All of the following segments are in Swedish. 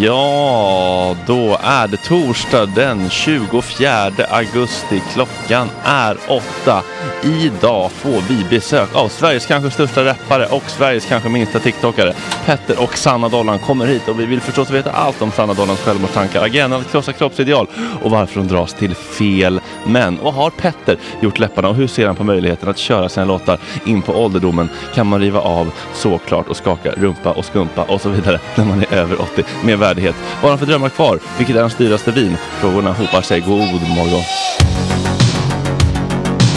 Ja, då är det torsdag den 24 augusti. Klockan är åtta. Idag får vi besök av Sveriges kanske största rappare och Sveriges kanske minsta TikTokare. Petter och Sanna Dollan kommer hit och vi vill förstås veta allt om Sanna Dollans självmordstankar, agendan att krossa kroppsideal och varför hon dras till fel men vad har Petter gjort läpparna och hur ser han på möjligheten att köra sina låtar in på ålderdomen? Kan man riva av såklart och skaka rumpa och skumpa och så vidare när man är över 80 med värdighet? Vad har han för drömmar kvar? Vilket är hans dyraste vin? Frågorna hopar sig. God morgon!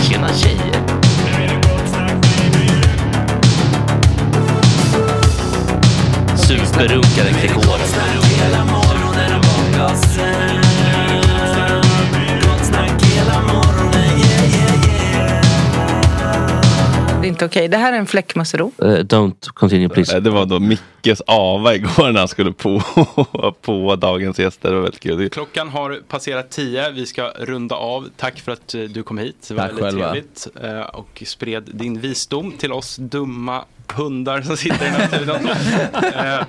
Tjena tjejer! Superrunkaren Gregor. Inte okej. Det här är en fläckmussero. Uh, don't continue please. Eh, Det var då Mickes ava igår när han skulle på, på dagens gäster. Det var väldigt kul. Klockan har passerat tio. Vi ska runda av. Tack för att eh, du kom hit. Det var Tack väldigt själva. trevligt. eh, Och spred din visdom till oss dumma hundar som sitter i studion. Eh,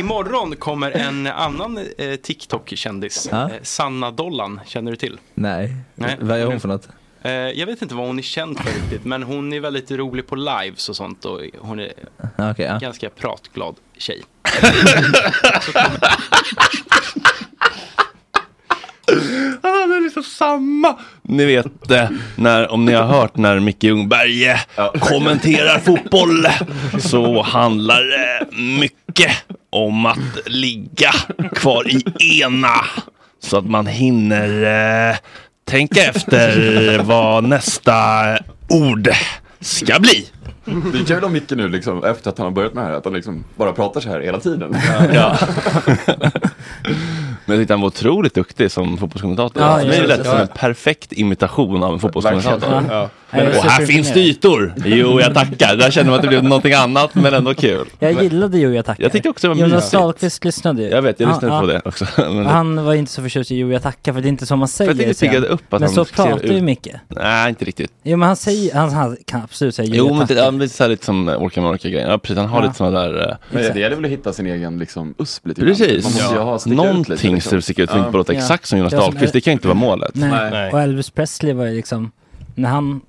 Imorgon kommer en annan eh, TikTok-kändis. Ja. Eh, Sanna Dollan. Känner du till? Nej. Nej. Vad är hon för något? Eh, Jag vet inte vad hon är känd för riktigt. Men hon är väldigt rolig på lives och sånt. Och hon är Ah, Okej, ja. ganska pratglad tjej. Han hade liksom samma. Ni vet eh, när, om ni har hört när Micke Ljungberg eh, kommenterar fotboll så handlar det mycket om att ligga kvar i ena så att man hinner tänka efter vad nästa ord ska bli. Det är kul om Micke nu liksom, efter att han har börjat med det här, att han liksom bara pratar så här hela tiden. Ja. Men jag tyckte han var otroligt duktig som fotbollskommentator. Ja, är det ja. lätt som en perfekt imitation av en fotbollskommentator. Men, Jag och här finns det ytor. Jo, jag tackar. Där känner man att det blev någonting annat, men ändå kul. Jag gillade Jo jag tackar. Jag tyckte också det var Jonas mysigt. Dahlqvist lyssnade ju. Jag vet, jag Ja, lyssnade på det också. Men, Han var inte så förtjust i Jo jag tackar för det är inte så man för säger. jag tyckte det han. upp att Men han så pratar ju. Micke. Nej, inte riktigt. Jo men han säger, han, han kan absolut säga Jo, Jo, jag men det, det är så här lite som Orka Morka grejen. Ja, precis. Han har lite sådana där... eh, Men det gäller väl att hitta sin egen liksom, USP lite. Precis. Man måste ju ha, sticka ut Någonting lite, liksom. som sticker ut. Låta Ja. exakt som Jonas Dahlqvist. Det kan ju inte vara målet. Nej. Nej. Och Elvis Presley var ju liksom, när han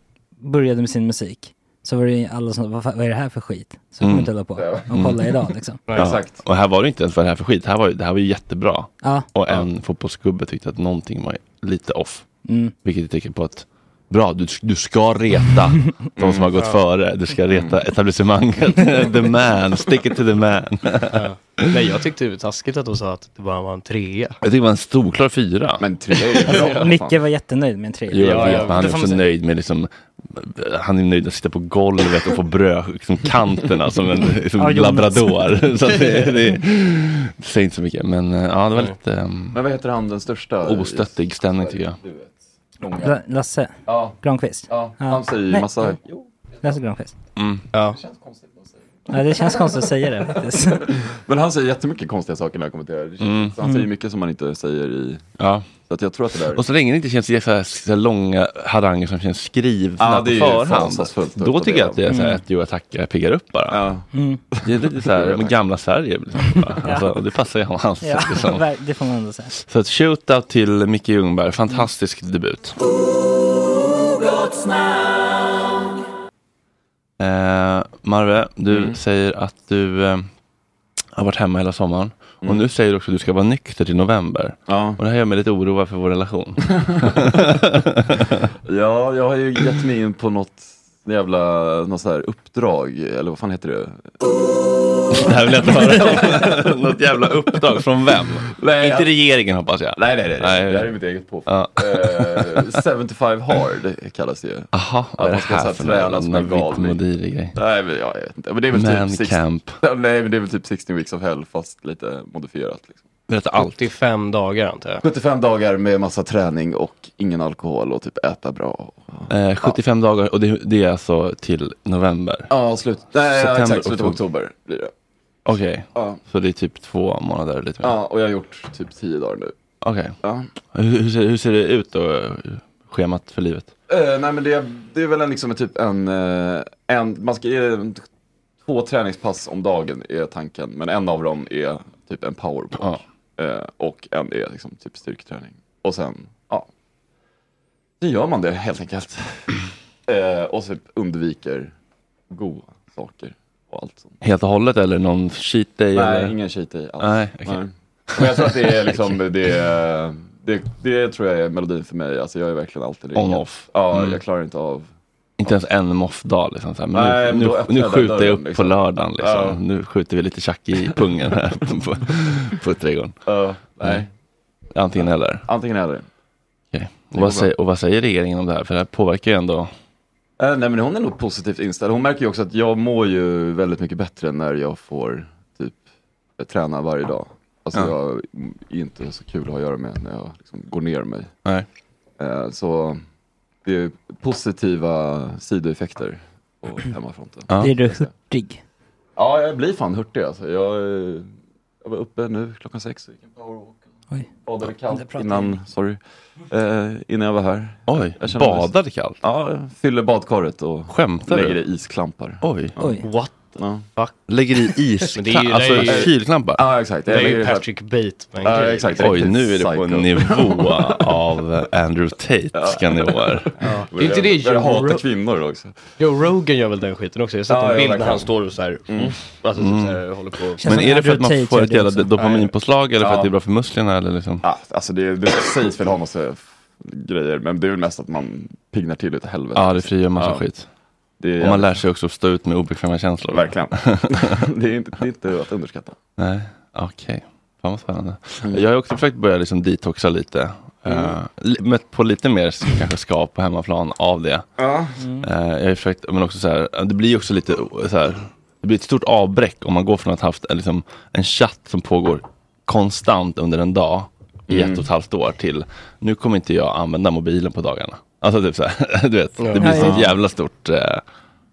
började med sin musik så var det ju alla som, vad, vad är det här för skit? Så Mm. inte hålla på och kolla idag liksom. Ja. Exakt. Och här var det inte ens vad det här för skit. Det här var, ju- det här var ju jättebra. Ja, Och en fotbollsgubbe tyckte att någonting var lite off. mm. Vilket jag tycker på att Bra, du, du ska reta de som har gått före. Du ska reta etablissemanget. the man, stick it to the man. Nej, jag tyckte det var taskigt att de sa att det bara var en trea. Jag tycker det var en storklar fyra. Men tre är ju bra. alltså, Micke var jättenöjd med en trea. Jo, jag Ja, vet, ja, men han är också nöjd med liksom han är nöjd att sitta på golvet och få bröd, liksom kanterna som en Jonas. labrador. Så det, det, det säger inte så mycket. Men eh, ja, det var lite um, Men vad heter han den största? ostöttig stämning tycker jag. Långa. Lasse Ja, Granqvist. ja, Ja. han säger ju massa... Lasse Granqvist. Mm. Ja. Ja, det känns konstigt att säga det faktiskt. Men han säger jättemycket konstiga saker när han kommenterar. Mm. så Han säger mycket som man inte säger i... Ja. Så att jag tror att det där... Och så länge det inte känns så här, så här långa haranger som känns skrivna Ja, det är ju på förhand. Då tycker jag att det är så här, Mm. att Jo jag tackar piggar upp bara. Ja. Mm. Det är lite så här med gamla Sverige. Liksom, alltså, och det passar ju hans. Ja, Liksom. det får man ändå säga. Så ett shootout till Micke Ljungberg, fantastisk debut. Eh, Marve, du Mm. säger att du eh, har varit hemma hela sommaren. Och Mm. nu säger du också att du ska vara nykter till november. Ja. Och det här gör mig lite oroad för vår relation. ja, jag har ju gett mig in på något jävla, något så här uppdrag, eller vad fan heter det? det här vill jag inte höra om. Något jävla uppdrag från vem? Nej, inte regeringen hoppas jag. Nej, nej, nej, Nej. det här är mitt eget påfund. Ja. Eh, 75 hard kallas det ju. Jaha, vad är man det här för träna någon som en Navid galning. Modiri-grej? Nej, men ja, jag vet inte. Men det är väl Man typ 16, camp. Nej, men det är väl typ 16 weeks of hell fast lite modifierat. Liksom. Berätta allt. 85 dagar antar jag. 75 dagar med massa träning och ingen alkohol och typ äta bra. Eh, 75 dagar och det, det är alltså till november? Ja, slut. Nej, ja, September, exakt. Slutet av oktober blir det. Okej, Ja. så det är typ två månader lite mer? ja, och jag har gjort typ 10 dagar nu. Okej. Ja. Hur, hur, ser, hur ser det ut då, schemat för livet? Eh, nej men det, är- det är väl en, liksom typ en, eh, en man ska en, två träningspass om dagen är tanken. Men en av dem är typ en powerwalk. Eh, och en är liksom typ styrketräning. Och sen, ja. Sen gör man det helt enkelt. eh, och så undviker goda saker och allt sånt. Helt och hållet eller någon cheat day? Nej, eller? ingen cheat day alls. Nej, okej. Nej. Men jag tror att det är liksom, det, är- det, det tror jag är melodin för mig. Alltså jag är verkligen alltid On ringad. off. Ja, Mm. jag klarar inte av Inte ens en moff-dag liksom. Så här, men Nej, nu, nu, nu skjuter jag upp liksom. på lördagen liksom. Ja. Nu skjuter vi lite tjack i pungen här på, på, trädgården. Ja, nej. Antingen eller. Antingen eller. Okej. Och, vad säger, och vad säger regeringen om det här? För det här påverkar ju ändå. Eh, nej men hon är nog positivt inställd. Hon märker ju också att jag mår ju väldigt mycket bättre när jag får typ jag tränar varje dag. Alltså Ja. jag är inte så kul att ha att göra med när jag liksom går ner mig. Nej. Eh, så det är positiva sidoeffekter på hemmafronten. Ja. Blir du hurtig? Ja, jag blir fan hurtig alltså. Jag, eh, jag var uppe nu klockan sex och gick en powerwalk. Oj. Badade kallt pratar innan, sorry, eh, innan jag var här. Oj, Jag badade kallt? Ja, fyller badkaret och Skämtar lägger du? i isklampar. Oj. Oj. What? Ja, Lägger i Men det är ju- isklampar, det alltså är ju- kylklampar? ja exakt. Det Jag är ju lägger så här- Patrick Bateman Ja, grej. exakt. Oj, nu är det på en nivå av Andrew Tate-ska nivåer. Det är inte det Jag Joe, hata Ro- kvinnor också. Joe Rogan gör väl den skiten också. Jag har sett Ja, en ja, bild när verkligen. han står och så här, alltså typ så här, håller på. Men är det för att man får ett jävla också. dopaminpåslag eller för Ja. att det är bra för musklerna eller liksom? Ja, alltså det, det sägs väl ha massa f- grejer, men det är väl mest att man piggnar till lite helvete. Ja, det frigör massa Ja. skit. Och man lär sig också att stå ut med obekväma känslor. Verkligen. det, är inte, det är inte att underskatta. Nej, okej. Fan vad spännande. Mm. Jag har också försökt börja liksom detoxa lite. Uh, mött på lite mer kanske skav på hemmaplan av det. Ja. Eh, jag har försökt, men också så här, det blir också lite så här, det blir ett stort avbräck om man går från att ha haft en, liksom, en chatt som pågår konstant under en dag i Mm. ett och ett halvt år till nu kommer inte jag använda mobilen på dagarna. Alltså typ så här, du vet, Ja. det blir Ja, så ja. jävla stort. eh,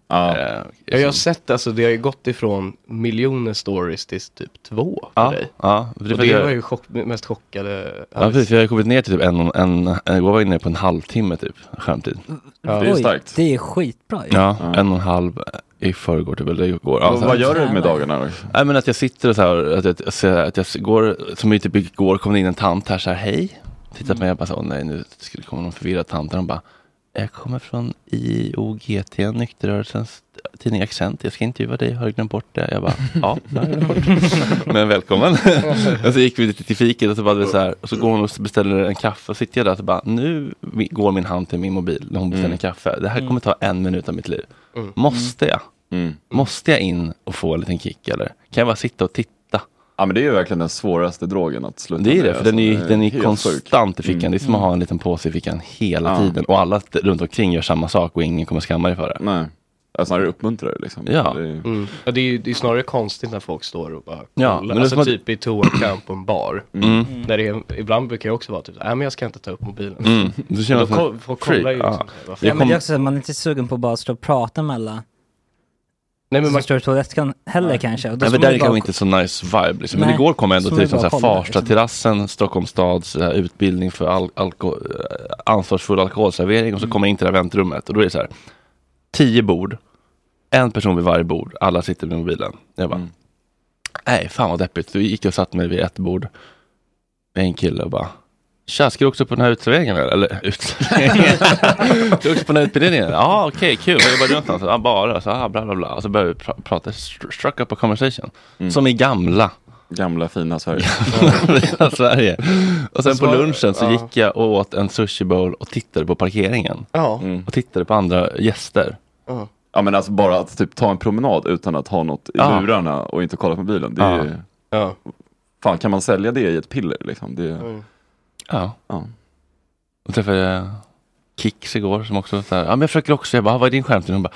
Ja. eh, Ja, jag har sett, alltså det har ju gått ifrån miljoner stories till typ två för ja, dig. ja, för det, Och det jag- var ju chock, mest chockade. Ja precis, för jag har kommit ner till typ en, en, en jag var inne på en halvtimme typ skärmtid. Det är Oj, starkt. det är skitbra ju. Ja, en och en halv i förrgår typ, eller igår. Ja, vad gör du med dagarna? Nej men att jag sitter och så här, att jag, att jag, att jag går, som ju typ igår kom det in en tant här så här, hej. Tittar på mig och bara så, åh nej nu skulle komma någon förvirrad tant. Och bara, jag kommer från IOGT, nykterrörelsens tidning Accent. Jag ska intervjua dig, har du glömt bort det? Jag bara, ja, det har jag glömt bort. Men välkommen. och så gick vi lite till fiket och så bara det så här, och så går hon och beställer en kaffe och sitter jag där och så bara, nu går min hand till min mobil när hon beställer Mm. en kaffe. Det här kommer ta en minut av mitt liv. Mm. Måste jag? Mm. Måste jag in och få en liten kick eller? Kan jag bara sitta och titta? Ja men det är ju verkligen den svåraste drogen att sluta Det är med, det, för den är ju alltså. den är konstant i fickan. Mm. Det är som att ha en liten påse i fickan hela Ja. tiden. Och alla runt omkring gör samma sak och ingen kommer skamma dig för det. Nej, jag snarare uppmuntrar det liksom. Ja. Det är, Mm. Ja, det är ju det är snarare konstigt när folk står och bara Ja, men alltså som att- typ i toakamp på en bar. Mm. Där det är, ibland brukar jag också vara typ, nej men jag ska inte ta upp mobilen. Mm. Du känner ko- folk kollar ju Ja. liksom. Ja, men det är också så att man är inte sugen på att bara stå och prata med alla Nej men man, står i toaletten heller kanske. Och Nej, men där är kanske inte så nice vibe. Liksom. Men Nej, igår kom jag ändå så till liksom, bara så här, kollar, Farsta-terrassen, Stockholms stads eh, utbildning för al- alko- eh, ansvarsfull alkoholservering. Och så kommer jag in till det här väntrummet och då är det så här, tio bord, en person vid varje bord, alla sitter med mobilen. Jag bara, Mm. nej fan vad deppigt. Då gick jag och satt mig vid ett bord med en kille och bara, Tja, ska du också på den här utserveringen eller? utserveringen? ska du också på den här utbildningen? Ja, okej, kul. Var jobbar du någonstans? Ja, bara. Så, ah, bla, bla, bla. Och så började vi pra- prata, str- struck up a conversation. Mm. Som i gamla Gamla fina Sverige. hela Sverige. Och sen så på lunchen så ja. gick jag och åt en sushi bowl och tittade på parkeringen. ja. Mm. Och tittade på andra gäster. ja. Ja men alltså bara att typ ta en promenad utan att ha något i Ja. lurarna och inte kolla på mobilen. Det är Ja. ju, ja. fan kan man sälja det i ett piller liksom? Det, Mm. Ja. ja. Och träffade Kicks igår som också så här, ja men jag försöker också, jag bara, vad är din skärmtid? Hon bara,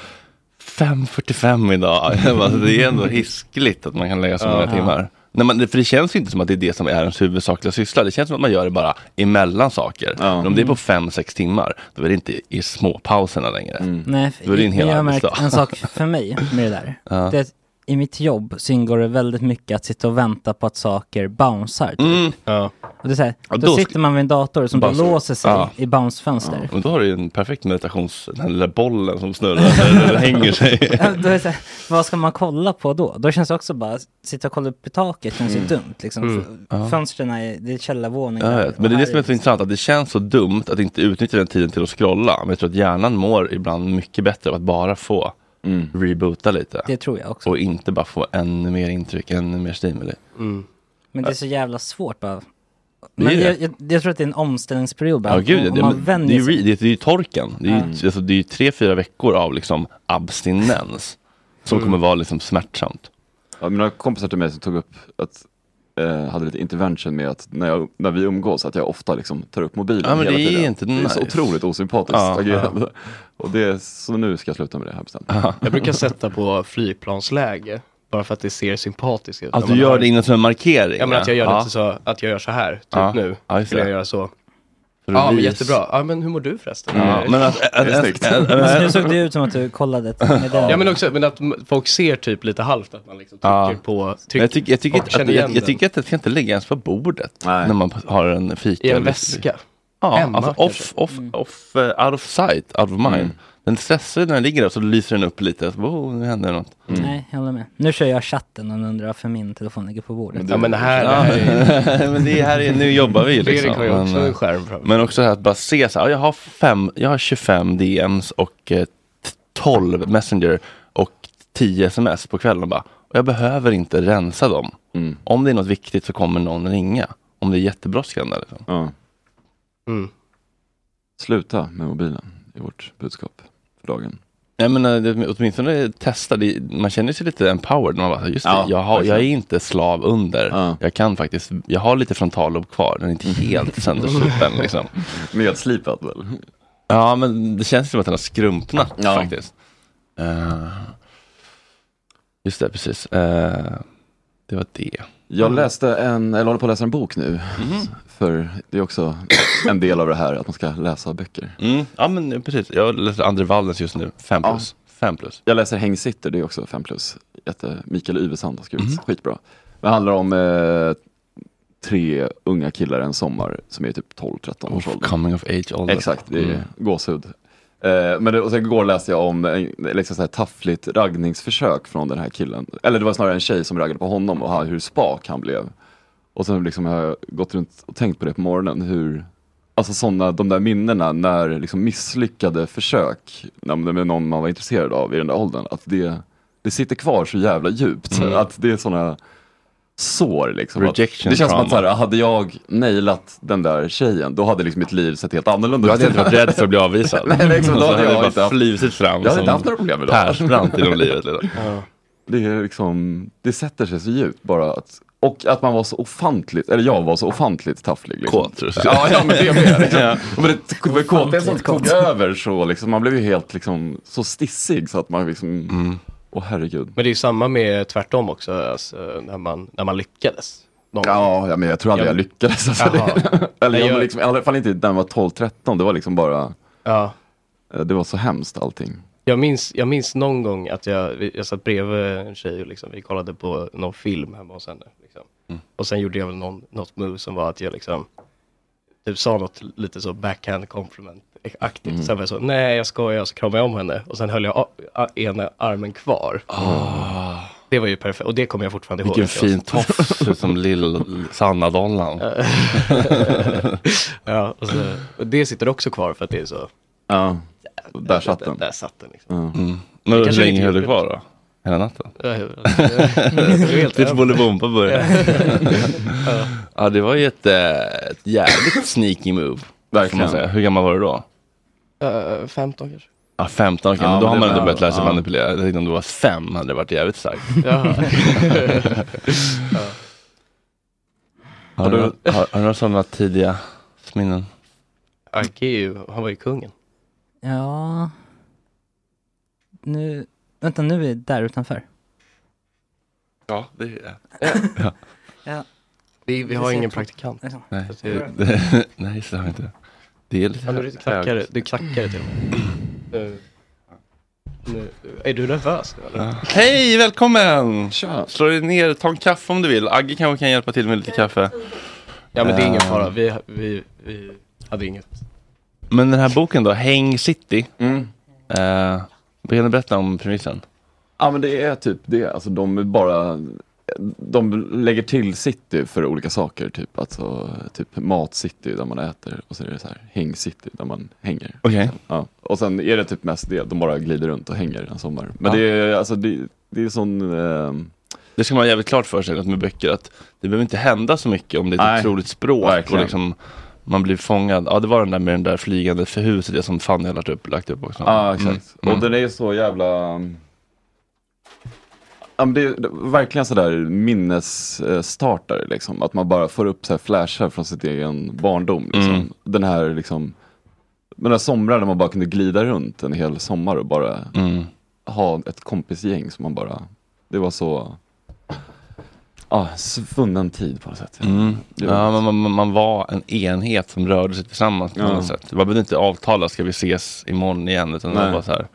5.45 idag. Bara, det är ändå hiskligt att man kan lägga så många Ja. timmar. Nej, men, det- för det känns ju inte som att det är det som är ens huvudsakliga syssla. Det känns som att man gör det bara emellan saker. Ja. Men om det är på 5-6 timmar, då är det inte i småpauserna längre. Mm. Nej, Då är det en hel jag har märkt en sak för mig med det där. Ja. Det I mitt jobb så ingår det väldigt mycket att sitta och vänta på att saker bouncear. Typ. Mm. ja. Och det är så här, Ja, då, sitter man vid en dator som då Bouncer. låser sig Ja. i bounce-fönster. Och då har du ju en perfekt meditations, den lilla bollen som snurrar eller, eller hänger sig. Ja, då är det så här, vad ska man kolla på då? Då känns det också bara, sitta och kolla upp i taket känns ju dumt. Liksom. Mm. Ja. Fönstren är, det är källarvåning. Jag där. vet. Men det är det som är så intressant, att det känns så dumt att inte utnyttja den tiden till att scrolla. Men jag tror att hjärnan mår ibland mycket bättre av att bara få Mm. reboota lite. Det tror jag också. Och inte bara få ännu mer intryck, ännu mer stimuli. Mm. Men det är så jävla svårt bara. Det Men det. jag, jag, jag tror att det är en omställningsperiod bara. Ja gud, Om det, man men det, är ju, det, är ju torken. Det är ju, Mm. alltså, det är ju tre, fyra veckor av liksom abstinens. Som Mm. kommer vara liksom smärtsamt. Ja, mina kompisar till mig som tog upp att eh, hade lite intervention med att när, jag, när vi umgås att jag ofta liksom tar upp mobilen Ja, men hela det är tiden. inte Det är så nice. otroligt osympatiskt Ja, agerande. Och det, så nu ska jag sluta med det här bestämt. Jag brukar sätta på flygplansläge. Bara för att det ser sympatiskt ut. Att du gör har- det innan som en markering? Ja men att jag gör ja. så, att jag gör så här, typ Ja. nu. Ja, Skulle jag göra så. Ja men jättebra. Ja men hur mår du förresten? Ja, men att, att, att, att, att, nu såg det ut som att du kollade ett. Ja men också, men att folk ser typ lite halvt att man liksom trycker Ja. på, Men jag, tycker, jag, tycker att, jag, jag den. tycker att det ska inte ligga ens på bordet när man har en fika. I en väska. Ja, Hemma alltså off, off, off, eh, out of sight, out of mind. Mm. Den stressar när den ligger där så lyser den upp lite. Så, oh, nu händer något. Nej, jag håller med. Nu kör jag chatten och undrar varför min telefon ligger på bordet. Ja men det här, det Ja, här är men det är här är, nu jobbar vi liksom. Fredrik har ju också men, en eh, skärm framför. Men också här att bara se så här, ja, jag har fem, jag har 25 DMs och eh, t- 12 Messenger och 10 sms på kvällen bara. Och jag behöver inte rensa dem. Mm. Om det är något viktigt så kommer någon ringa. Om det är jättebrådskande. Liksom. Ja. Mm. Sluta med mobilen i vårt budskap dagen. Jag menar, det, åtminstone testa, det, man känner sig lite empowered. Man bara, just det, Ja, jag, har, jag är inte slav under. Jag kan faktiskt, jag har lite frontallob kvar, den är inte helt söndersupen liksom. Nedslipad väl? Ja, men det känns som att den har skrumpnat Ja. faktiskt. Eh, just det, precis. Eh, det var det. Jag läste en, eller håller på att läsa en bok nu. För det är också en del av det här att man ska läsa böcker. Mm. Ja, men precis. Jag läser André Wallens just nu, 5 Ja. plus. 5 plus. Jag läser Häng sitter, det är också 5 plus. Jätte, Mikael Yvesand har skrivit, Mhm. skitbra. Det handlar om eh, tre unga killar en sommar som är typ 12-13 års ålder. Coming of age ålder. Exakt, det är Mm. gåshud. Eh, men det, och sen igår läste jag om eh, liksom så här taffligt raggningsförsök från den här killen. Eller det var snarare en tjej som raggade på honom och hur spak han blev. Och sen liksom har jag gått runt och tänkt på det på morgonen. Hur, alltså sådana, de där minnena när liksom misslyckade försök när, med någon man var intresserad av i den där åldern. Att det, det sitter kvar så jävla djupt. Mm. Att det är sådana sår liksom. Att, Rejection det känns som att så trauma. här, hade jag nailat den där tjejen, då hade liksom mitt liv sett helt annorlunda Du hade inte varit rädd för att bli avvisad. Nej, exakt, då hade jag bara inte haft, flutit fram jag hade som inte haft några problem med det. Persbrandt genom livet. Liksom. Det är liksom, det sätter sig så djupt bara att och att man var så ofantligt, eller jag var så ofantligt tafflig. Liksom. Kåt. Ja, ja, men det med. Liksom. Ja. Men det, det var kåt, som tog över så liksom, man blev ju helt liksom så stissig så att man liksom, Mm. åh herregud. Men det är ju samma med tvärtom också, alltså, när, man, när man lyckades. Någon. Ja, ja, men jag tror aldrig Ja, jag men- lyckades. Alltså, eller jag, jag- liksom, i alla fall inte när jag var 12-13, det var liksom bara, Ja. eh, det var så hemskt allting. Jag minns, jag minns någon gång att jag, jag satt bredvid en tjej och liksom, vi kollade på någon film hemma hos henne. Liksom. Mm. Och sen gjorde jag väl någon, något move som var att jag liksom typ sa något lite så backhand compliment-aktigt. Mm. Sen var jag så, nej jag skojar, så kramade jag om henne och sen höll jag ena armen kvar. Det var ju perfekt, och det kommer jag fortfarande ihåg. Vilken fin tofs, som lill Sanna-dollarn. ja, och, så, och det sitter också kvar för att det är så, Ja, där satt den. där satt den liksom. Ja. Mm. Men hur länge höll du kvar då? Hela natten? Ja, ja, ja. Över. Bolibompa började. ja, det var ju ett, eh, ett jävligt sneaky move. Verkligen. man säga. Hur gammal var du då? Eh, 15 kanske. Ja, 15, okej, Ja, men då har man ändå börjat lära sig ja. manipulera. Jag tänkte om du var fem hade det varit jävligt starkt. Jaha. Har du, har, har du några sådana tidiga minnen? Ju, han var ju kungen. Ja... Nu... Vänta, nu är vi där utanför. Ja, det är Ja. Vi, vi Det har ingen praktikant. Liksom. Nej, Så det- det, nej, så har jag inte. Det är lite Ja, du klackar, det- du klackar det till och med. Nu, nu, är du nervös nu eller? Ja. Hej, välkommen! Tja. Slå dig ner, ta en kaffe om du vill. Agge kanske kan hjälpa till med lite kaffe. Ja men det är ingen Eh, fara, vi, vi, vi hade inget. Men den här boken då, Häng City. Mm. Eh, kan du berätta om premissen? Ja men det är typ det, alltså de bara de lägger till city för olika saker, typ alltså typ mat-city där man äter och så är det så här häng-city där man hänger. Okej. Ja. Och sen är det typ mest det, de bara glider runt och hänger en sommar. Men Ja. det är alltså det, det är sån, ehm, Det ska man ha jävligt klart för sig med böcker att det behöver inte hända så mycket om det är ett Nej, otroligt språk verkligen. och liksom man blir fångad. Ja det var den där med den där flygande för huset, det som Fanny har lagt upp, lagt upp också. Ja, exakt. Mm. Och den är så jävla... Ja, men det är verkligen sådär minnesstartare liksom. Att man bara får upp så här flashar från sitt egen barndom. Liksom. Mm. Den här liksom, den här somrar när man bara kunde glida runt en hel sommar och bara Mm. ha ett kompisgäng som man bara, det var så, ja, svunnen tid på något sätt. Mm. Det Ja, man, man, man var en enhet som rörde sig tillsammans på Ja. något sätt. Man behövde inte avtala, ska vi ses imorgon igen? Utan det Nej. var så här,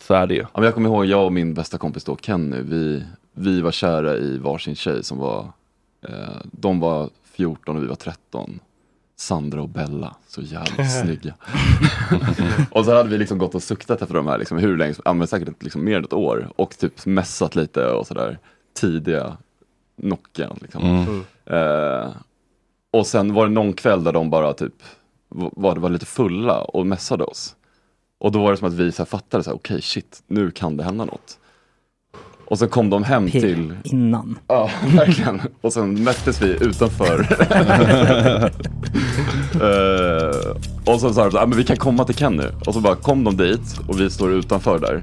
så är det ju. Ja, men jag kommer ihåg, jag och min bästa kompis då, Kenny, vi, vi var kära i varsin tjej som var, eh, de var 14 och vi var 13. Sandra och Bella, så jävla snygga. och så hade vi liksom gått och suktat efter de här liksom, hur länge, ja, men säkert liksom mer än ett år. Och typ mässat lite och sådär tidiga Nokian. Liksom. Mm. Eh, och sen var det någon kväll där de bara typ var, var lite fulla och mässade oss. Och då var det som att vi så här fattade så här, okej shit, nu kan det hända något. Och så kom de hem Pirr till, Innan. ja verkligen, och sen möttes vi utanför. Eh, och så sa de så här, "Ah, men vi kan komma till Kenny. Och så bara kom de dit och vi står utanför där.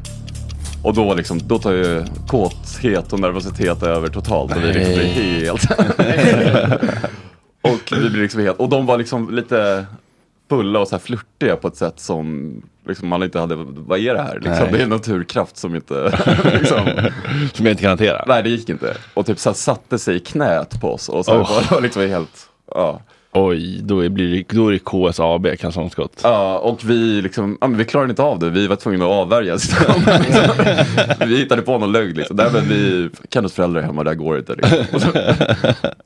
Och då, liksom, då tar ju kåthet och nervositet över totalt och vi liksom blir helt... och vi blir liksom helt, och de var liksom lite fulla och så här flörtiga på ett sätt som liksom man inte hade, vad är det här? Liksom, det är en naturkraft som inte, liksom, Som jag inte kan hantera. nej det gick inte. Och typ så här, satte sig i knät på oss och så Oh. var liksom helt, ja. Oj, då är- blir det, då är det KSAB, kalsongskott. Ja, och vi liksom, ja, vi klarade inte av det, vi var tvungna att avvärja. Vi hittade på någon lögn liksom. Nej men vi, Kenneths föräldrar är hemma, det här går inte. Liksom. Och, så,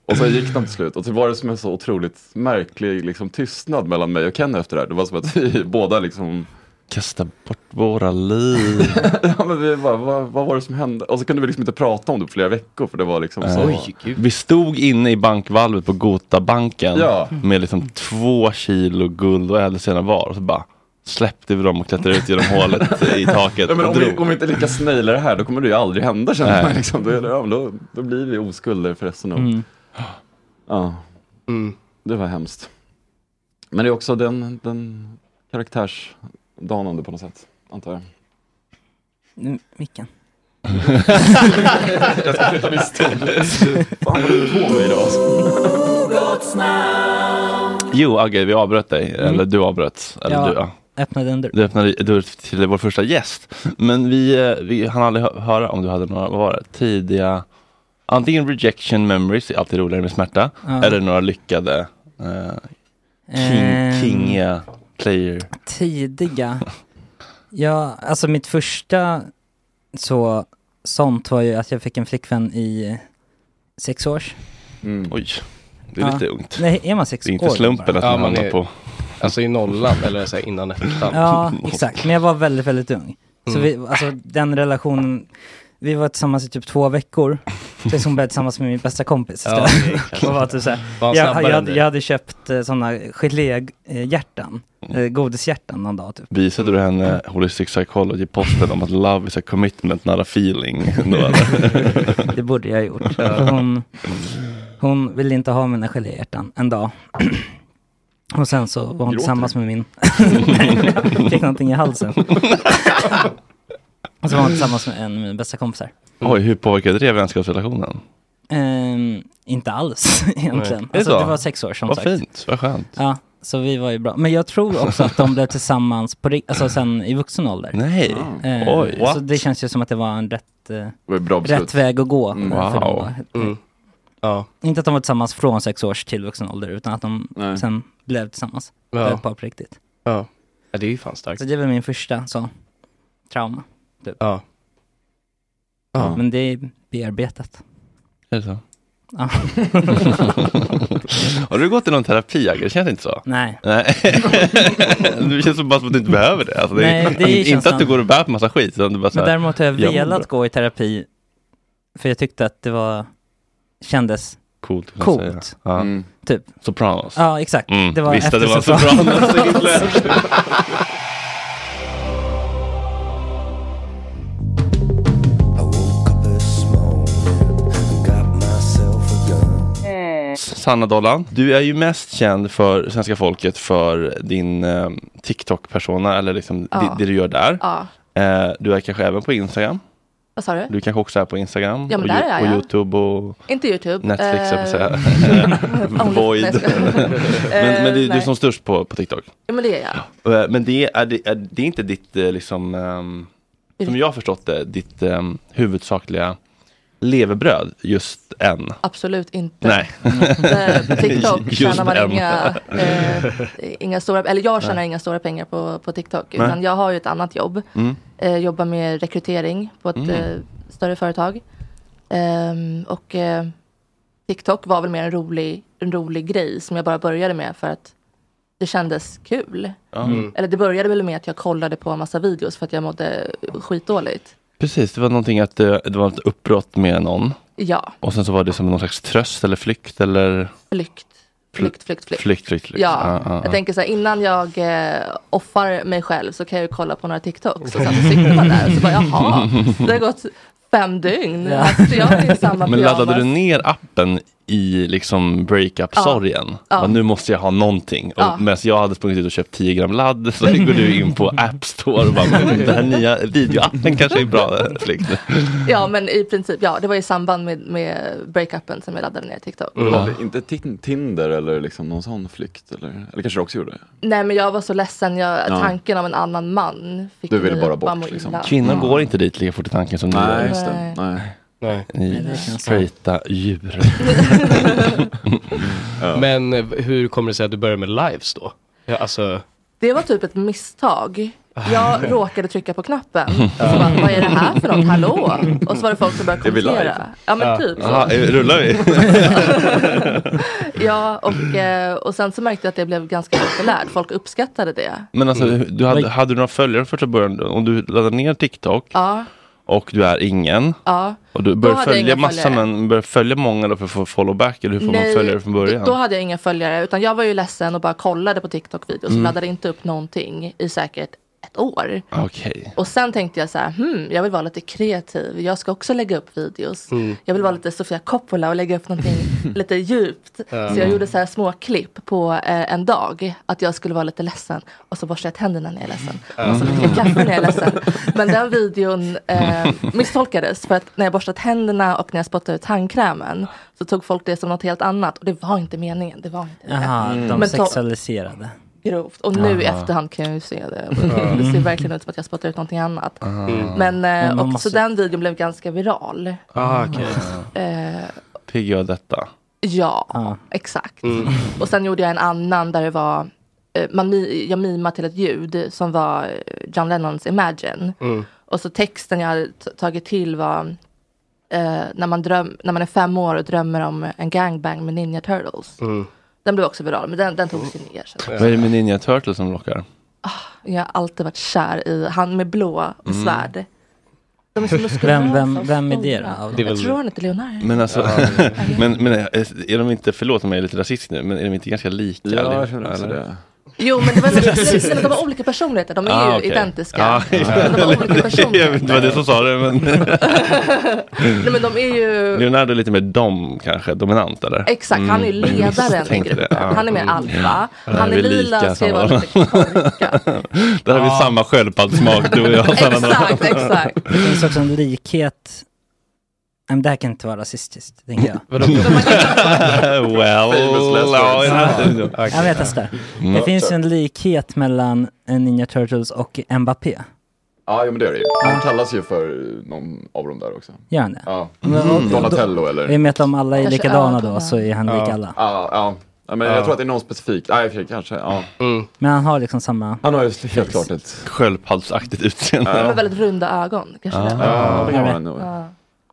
och så gick de till slut och så var det som en så otroligt märklig liksom, tystnad mellan mig och Kenny efter det här. Det var som att vi båda liksom Kasta bort våra liv. Ja men vi bara, vad, vad var det som hände? Och så kunde vi liksom inte prata om det på flera veckor för det var liksom så. Oj, Vi stod inne i bankvalvet på Gotabanken Ja. med liksom två kilo guld och ädelstenar var och så bara släppte vi dem och klättrade ut genom hålet i taket Ja, men om, vi, om vi inte lyckas naila det här då kommer det ju aldrig hända känner man. Liksom. Då, då, då blir vi oskulder för resten av... Mm. Ja, Mm. det var hemskt. Men det är också den, den karaktärsdanande på något sätt, antar jag. Nu, Micken. jag ska flytta min stol. Fan vad du på mig idag. Jo, Agge, vi avbröt dig. Eller du avbröt. Eller Ja. du, ja. Öppnade en dörr. Du öppnade dörr till vår första gäst. Men vi, eh, vi hann aldrig hö- höra om du hade några, vad var det, tidiga, antingen rejection memories, är alltid roligare med smärta, Ja. eller några lyckade eh, king, Ehm. kingiga player. Tidiga. Ja, alltså mitt första så sånt var ju att jag fick en flickvän i sex års. Mm. Oj, det är Ja. lite ungt. Nej, är man sex Det är inte år slumpen bara? att Ja, man hamnar på Alltså i nollan eller så här innan ettan. Ja, exakt. Men jag var väldigt, väldigt ung. Så Mm. vi, alltså den relationen, vi var tillsammans i typ två veckor. Tills hon blev tillsammans med min bästa kompis Ja, Och var typ jag, hade, dig? jag hade köpt eh, sådana geléhjärtan, eh, godishjärtan någon dag typ. Visade du henne Holistic Psychology posten om att love is a commitment not a feeling? Det borde jag ha gjort. Hon, hon ville inte ha mina geléhjärtan en dag. Och sen så var hon Gråter tillsammans med min... Jag fick någonting i halsen. Och så var hon tillsammans med en av mina bästa kompisar. Oj, hur påverkade det vänskapsrelationen? Ehm, inte alls egentligen. Det Alltså, så? det var sex år som Vad sagt. fint, vad skönt. Ja, så vi var ju bra. Men jag tror också att de blev tillsammans på, ri- alltså sen i vuxen ålder. Nej, Eh, oj. så det känns ju som att det var en rätt, eh, var ett bra beslut. rätt väg att gå. Mm. eh, för dem Wow. då. Mm. Ja. Inte att de var tillsammans från sex års till vuxen ålder, utan att de Nej. sen blev tillsammans. Ja. Ett par på riktigt. Ja. ja, det är ju fan starkt. Så det var min första så, trauma. Ja. Ja. Men det är bearbetat. Är det så? Ja. Har du gått i någon terapi Agge? Det känns inte så. Nej. Nej. det känns som bara som att du inte behöver det. Alltså, det Nej, det är inte att du går och bär på massa skit. Utan du bara så Men däremot har jag velat gå i terapi, för jag tyckte att det var, kändes Coolt. coolt. Ja. Mm. Typ. Sopranos. Ja, exakt. Mm, Det var visste efter det var Sopranos. Sanna Dollan, du är ju mest känd för svenska folket för din eh, TikTok-persona, eller liksom Ja. det, det du gör där. Ja. Eh, du är kanske även på Instagram. Vad sa du? Du kanske också är på Instagram Ja, och, där är jag, och. Youtube och Inte YouTube. Netflix, jag Eh, får säga. Void. Skojar. men, men Eh, du, du är som störst på, på TikTok. Ja men det är jag. Eh, Men det är, det, är, det är inte ditt, eh, liksom, ehm, som jag har förstått det, ditt ehm, huvudsakliga levebröd just än? Absolut inte. Nej. På TikTok tjänar man inga, eh, inga stora, eller jag tjänar inga stora pengar på, på TikTok. Nej. Utan jag har ju ett annat jobb. Mm. Eh, jobbar med rekrytering på ett Mm. eh, större företag. Ehm, och eh, TikTok var väl mer en rolig, en rolig grej som jag bara började med för att det kändes kul. Mm. Eller det började väl med att jag kollade på en massa videos för att jag mådde skitdåligt. Precis, det var någonting att det, det var ett uppbrott med någon. Ja, Och sen så var det som någon slags tröst eller flykt eller? flykt. Flykt, flykt, flykt. Flykt, flykt, flykt. Ja, Ja, ja, ja. jag tänker så här, innan jag eh, offar mig själv så kan jag ju kolla på några TikToks och sen så sitter man där och så bara jaha, det har gått fem dygn. Ja. Alltså, jag är i samma Men laddade du ner appen i liksom breakup-sorgen? Ja. Ja. Nu måste jag ha någonting. Ja. Och medan jag hade sprungit ut och köpt 10 gram ladd så går du in på App Store och bara, den här nya videoappen kanske är bra flykt. Ja, men i princip, ja, det var i samband med, med breakupen som jag laddade ner TikTok. Mm. Det Inte tin- Tinder eller liksom någon sån flykt? Eller, eller kanske du också gjorde det? Nej, men jag var så ledsen, jag, Ja. tanken av en annan man fick Du ville bara bort, liksom. Kvinnor går inte dit lika fort i tanken som ni Nej, gör. just det. Nej. Nej. Straighta djur. Men eh, hur kommer det sig att du börjar med lives då? Ja, alltså, Det var typ ett misstag. Jag råkade trycka på knappen. Och så bara, vad är det här för något? Hallå? Och så var det folk som började kommentera. Ja men typ så. Aha, eh, rullar vi? Ja och, eh, och sen så märkte jag att det blev ganska populärt. Folk uppskattade det. Men alltså, Mm. du hade, hade du några följare första början? Om du laddade ner TikTok Ja, och du är ingen ja. och du börjar följa massa följare. men börjar följa många då för att få follow back eller hur får man Nej, följare från början? Då hade jag inga följare utan jag var ju ledsen och bara kollade på TikTok-videos och Mm. laddade inte upp någonting i säkert ett år. Okej. Och sen tänkte jag så här, hmm, jag vill vara lite kreativ. Jag ska också lägga upp videos. Mm. Jag vill vara lite Sofia Coppola och lägga upp någonting lite djupt. Så jag gjorde så här små klipp på eh, en dag. Att jag skulle vara lite ledsen. Och så borstar jag tänderna när jag är ledsen. Och så dricker jag kaffe när jag är ledsen. Men den videon eh, misstolkades. För att när jag borstar tänderna och när jag spottade ut tandkrämen. Så tog folk det som något helt annat. Och det var inte meningen. Det var inte det. Jaha, de Men to- sexualiserade. Grovt. Och nu i efterhand kan jag ju se det. Det ser verkligen ut som att jag spottar ut någonting annat. Mm. Men, eh, Men man och, måste- Så den videon blev ganska viral. Ah, okej. Eh, Pigg gör detta. ja, exakt. Mm. Och sen gjorde jag en annan där det var eh, man, mi- jag mimade till ett ljud som var eh, John Lennons Imagine. Mm. Och så texten jag hade t- tagit till var eh, när, man dröm, när man är fem år och drömmer om en gangbang med Ninja Turtles. Mm. Den blev också viral, men den, den togs ju ner. Så. Vad är det med Ninja Turtles som lockar? Jag har alltid varit kär i han med blå Mm. svärd. De är så muskulösa Vem, vem, och vem är det stora. då? Det är? Jag tror han heter Leonardo. Men alltså, men, men är är de inte, förlåt om jag är lite rasistisk nu, men är de inte ganska lika? Ja, jag känner också eller? det. Jo men det var lite, de har olika personligheter, de är Ah, ju okej. identiska. Ja, Men de har olika personligheter. det var det som sa det, men Nej, men de är ju, Leonardo är lite mer dom kanske, dominant eller? exakt, han är Mm, ledaren i gruppen. ja. Han är mer alfa. Ja, Han vi är lila, ska ju vara samma. lite Där har vi samma sköldpaddssmak du och jag. Exakt, exakt. Det finns också en likhet. Nej, men det här kan inte vara rasistiskt, tänker jag. Well, ja, ja. Jag vet testar. Mm. Det finns ju en likhet mellan eh, Ninja Turtles och Mbappé. Ja, jo, men det är det ju. Han kallas ju för någon av dem där också. Gör han det? Ja. Men, och- Donatello eller? I och med att de alla är likadana då så är han lik Ja. alla. Ja, ja. ja men Ja. jag tror att det är någon specifik. Nej, kanske. Ja. Men han har liksom samma... Han har ju helt klart ett... Sköldpaddsaktigt utseende. De har väldigt runda ögon. Kanske Ja. det. Ja, det Ja. har han nog.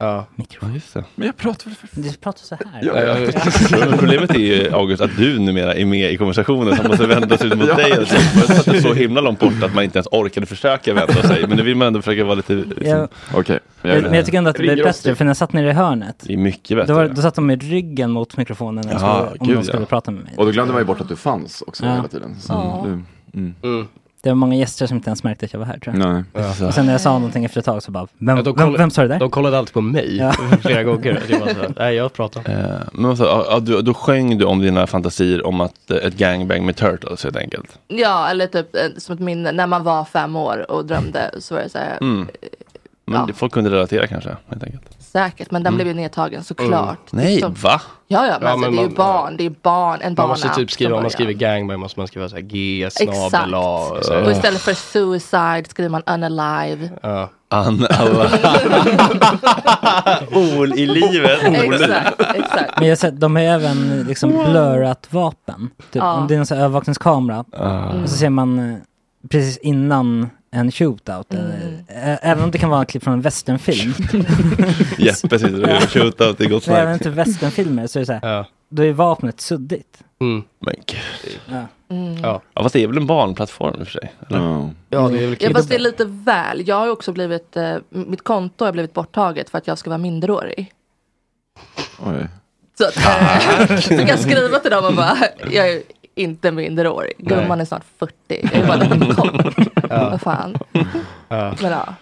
Ja. Ja. Ja, just det. Men jag pratar väl för... Du pratar så här. Ja, Ja, ja. Problemet är ju August att du numera är med i konversationen så man måste vända sig mot Ja. dig. Alltså. Förut satt du så himla långt bort att man inte ens orkade försöka vända sig. Men nu vill man ändå försöka vara lite... Liksom, Ja, Okej. men men jag tycker ändå att det oss bättre, för när jag satt nere i hörnet, det är mycket då, bättre. var, då satt de med ryggen mot mikrofonen när jag skulle, om gud, de skulle ja. prata med mig. Och då glömde man ju bort att du fanns också Ja. hela tiden. Så mm. Mm. Det var många gäster som inte ens märkte att jag var här tror jag. Nej. Ja. Och sen när jag sa någonting efter ett tag så bara, vem, Ja, vem, koll- vem sa det där? De kollade alltid på mig Ja. flera gånger. Det var så, här, nej jag pratar. Eh, Men alltså, ja, du, då sjöng du om dina fantasier om att eh, ett gangbang med Turtles helt enkelt. Ja, eller typ eh, som ett minne. När man var fem år och drömde så var det så här. Mm. Men Ja. det- folk kunde relatera kanske, helt enkelt. Säkert. Men den blev ju nedtagen såklart. Nej, Som- va? Ja, ja, men, Ja, alltså, men det är ju man- barn. Det är barn, en Man barnapp. måste typ skriva, om man skriver gangbang måste man skriva så här G, Exakt. snabel A. så här. Och istället för suicide skriver man unalive. Ja. Ol i livet. Ol. Exakt, exakt. Men jag har sett, de har även liksom blurrat vapen. Typ, Ja. Om det är en sån övervakningskamera. Ah. Och så ser man eh, precis innan en shootout. Mm. eller- ä- Även om det kan vara en klipp från en westernfilm. Jeppe sitter och gör shootout i Gott Men även Snack. till westernfilmer så är det så här, Ja. då är vapnet suddigt. Mm. Men gud. Ja. Mm. Ja. Ja, fast det är väl en barnplattform i och för sig? Eller? Ja. ja, det är väl Ja, kids. fast det är lite väl. Jag har också blivit, eh, mitt konto har blivit borttaget för att jag ska vara minderårig. Oj. Så att, eh, så kan jag skriva till dem och bara, jag är inte minderårig. Gumman är snart 40. Jag är bara lite kort. Vad fan. Ja. Men ja.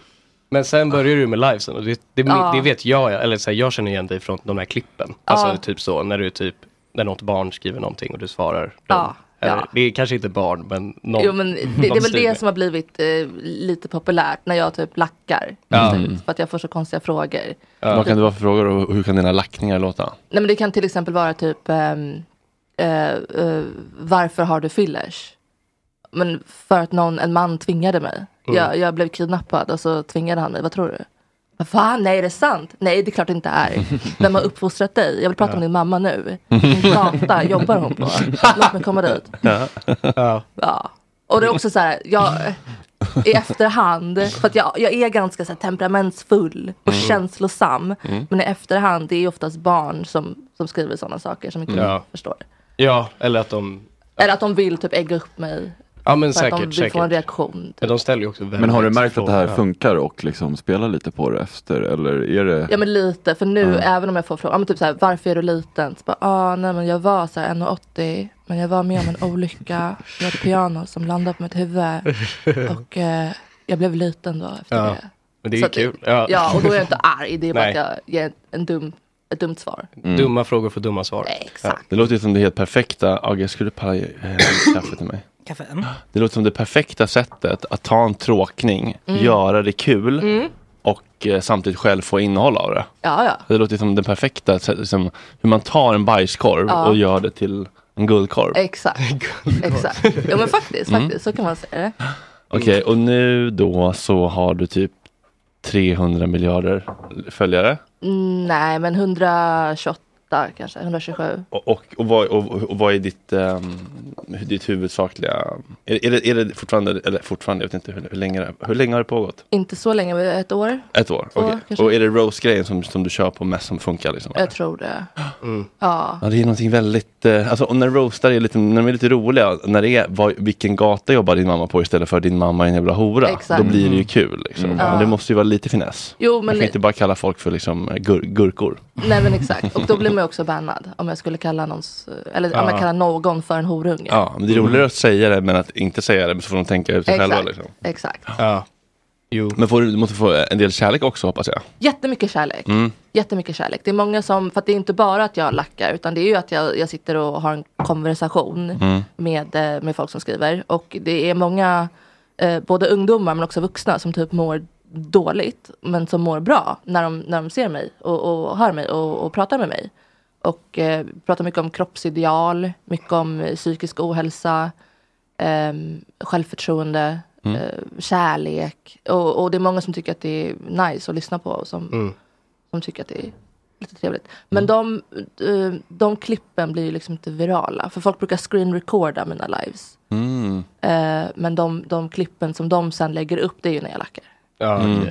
Men sen börjar du med livesen och det, det, Ja. det vet jag, eller så här, jag känner igen dig från de här klippen. Alltså Ja. typ så, när du typ, när något barn skriver någonting och du svarar. dem. Ja, Eller, ja. Det är kanske inte barn, men någon. Jo men det, det är väl det som har blivit eh, lite populärt när jag typ lackar. Ja. Typ, för att jag får så konstiga frågor. Vad kan det vara för frågor och hur kan dina lackningar låta? Nej men det kan till exempel vara typ ehm, eh, eh, Varför har du fillers? Men för att någon, en man tvingade mig. Mm. Jag, jag blev kidnappad och så tvingade han mig. Vad tror du? Vad fan, nej är det sant? Nej det är klart det inte är. Vem har uppfostrat dig? Jag vill prata med din mamma nu. Vilken gata jobbar hon på? Låt mig komma dit. Ja. ja. Ja. Och det är också så här, jag, i efterhand, för att jag, jag är ganska så här, temperamentsfull och Mm. känslosam. Mm. Men i efterhand, det är oftast barn som, som skriver sådana saker som inte Ja. jag förstår. Ja, eller att de, Eller att de vill typ ägga upp mig. ja men för att de säkert, vill få en säkert. reaktion. Men de ställer ju också Men har du märkt att det här funkar och liksom spelar lite på det efter? Eller är det? Ja men lite, för nu Ja. även om jag får frågan, ja, typ så här, varför är du liten? Så bara, ah, nej men jag var så här 1,80 men jag var med om en olycka. Jag hade piano som landade på mitt huvud och eh, jag blev liten då efter Ja. det. Men det är ju att kul. Ja. Ja, och då är jag inte arg. Det är bara att jag ger en dum, ett dumt svar. Mm. Dumma frågor för dumma svar. Exakt. Det låter som det helt perfekta, Agge skulle du palla eh, kaffe till mig? Kaffe? Det låter som det perfekta sättet att ta en tråkning, Mm. göra det kul Mm. och eh, samtidigt själv få innehåll av det. Ja, ja. Det låter som det perfekta sättet, liksom, hur man tar en bajskorv Ja. och gör det till en guldkorv. Exakt. Exakt. Ja men faktiskt, Mm. faktiskt. Så kan man säga det. Okej, och nu då så har du typ 300 miljarder följare. Mm, nej, men 128 kanske, 127. Och, och, och, vad, och, och vad är ditt, um, ditt huvudsakliga... Är, är, det, är det fortfarande, eller fortfarande, jag vet inte hur, hur, länge, det- hur länge har det pågått? Inte så länge, men ett år. Ett år? Okej. kanske. Och är det roast-grejen som, som du kör på mest som funkar? Liksom? Jag tror det. Mm. Ja. Ja, det är någonting väldigt, eh, alltså och när roastar är lite, när de är lite roliga, när det är vad, vilken gata jobbar din mamma på istället för din mamma är en jävla hora, Exakt. då blir det ju Mm. kul. Liksom. Mm. Men Ja. det måste ju vara lite finess. Jo, Man men- kan inte bara kalla folk för liksom gur, gurkor. Nej men exakt. Och då blir man också bannad. Om jag skulle kalla någons, eller om Ja. jag kallar någon för en horunge. Ja, men det är roligare att säga det men att inte säga det, så får de tänka ut sig Exakt. själva. Liksom. Exakt. Ja. Jo. Men får, du måste få en del kärlek också hoppas jag. Jättemycket kärlek. Mm. Jättemycket kärlek. Det är många som, för att det är inte bara att jag lackar utan det är ju att jag, jag sitter och har en konversation Mm. med, eh, med folk som skriver. Och det är många, eh, både ungdomar men också vuxna som typ mår dåligt men som mår bra när de, när de ser mig och, och hör mig och, och pratar med mig. Och eh, pratar mycket om kroppsideal, mycket om eh, psykisk ohälsa, eh, självförtroende, Mm. eh, kärlek. Och, och det är många som tycker att det är nice att lyssna på och som, Mm. som tycker att det är lite trevligt. Men de, eh, de klippen blir ju liksom inte virala. För folk brukar screen recorda mina lives. Mm. Eh, men de, de klippen som de sen lägger upp det är ju när jag lackar. Ja, Mm.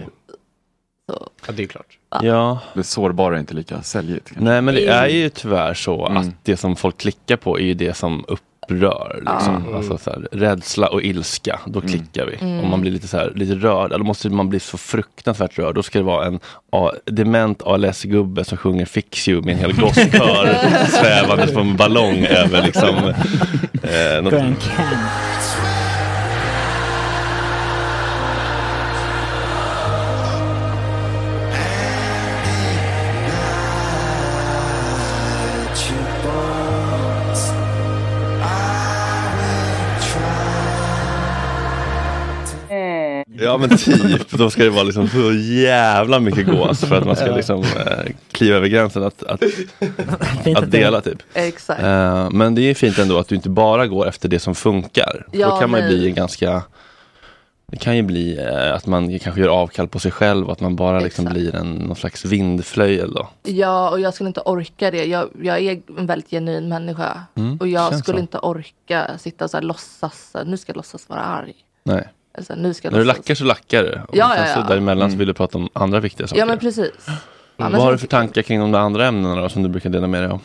Okej. Ja, det är klart. Ja. Det sårbara är inte lika säljigt. kanske. Nej men det är ju tyvärr så Mm. att det som folk klickar på är ju det som upprör. Liksom. Ja. Alltså, så här, rädsla och ilska, då klickar vi. Mm. Om man blir lite, så här, lite rörd, då måste man bli så fruktansvärt rörd. Då ska det vara en A- dement ALS-gubbe som sjunger Fix you med en hel gosskör svävande på en ballong över liksom. Eh, något. Ja men typ, då ska det vara liksom så jävla mycket gås för att man ska liksom eh, kliva över gränsen att, att, Fint att att det- dela typ. Exakt. Eh, men det är fint ändå att du inte bara går efter det som funkar. Ja, då kan man ju nej. bli ganska det kan ju bli eh, att man kanske gör avkall på sig själv och att man bara liksom blir en, någon slags vindflöjel då. Ja, och jag skulle inte orka det. Jag, jag är en väldigt genuin människa. Mm, och jag känns skulle så. inte orka sitta och så här låtsas, nu ska jag låtsas vara arg. Nej. Alltså, nu ska När du lackar så lackar du. Och Ja, sen ja, så ja. däremellan så vill du prata om andra viktiga saker. Ja, men precis. Vad Annars har är- du för tankar kring de där andra ämnena då, som du brukar dela med dig av?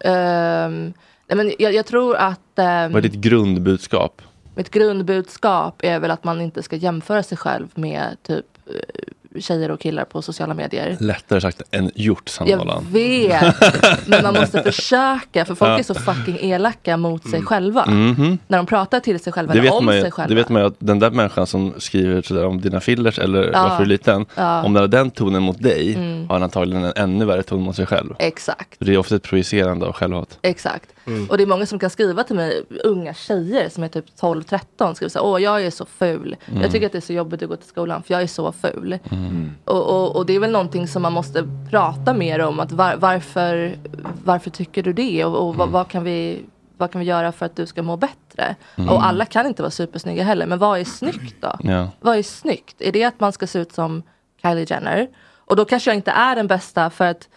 Ehm, nej, men jag, jag tror att ehm, Vad är ditt grundbudskap? mitt grundbudskap är väl att man inte ska jämföra sig själv med typ eh, tjejer och killar på sociala medier. Lättare sagt än gjort Jag Sandra vet, men man måste försöka för folk Ja. är så fucking elaka mot sig själva. Mhm. När de pratar till sig själva Det eller om man sig själva. det vet man ju att den där människan som skriver sådär om dina fillers eller Ja. varför du är liten. Ja. Om den har den tonen mot dig Mm. har han antagligen en ännu värre ton mot sig själv. Exakt. Det är ofta ett projicerande av självhat. Exakt. Mm. Och det är många som kan skriva till mig, unga tjejer som är typ 12-13, skriver så här, åh jag är så ful. Mm. Jag tycker att det är så jobbigt att gå till skolan för jag är så ful. Mm. Och, och, och det är väl någonting som man måste prata mer om, att var, varför, varför tycker du det? Och, och Mm. vad, vad, kan vi, vad kan vi göra för att du ska må bättre? Mm. Och alla kan inte vara supersnygga heller, men vad är snyggt då? Ja. Vad är snyggt? Är det att man ska se ut som Kylie Jenner? Och då kanske jag inte är den bästa för att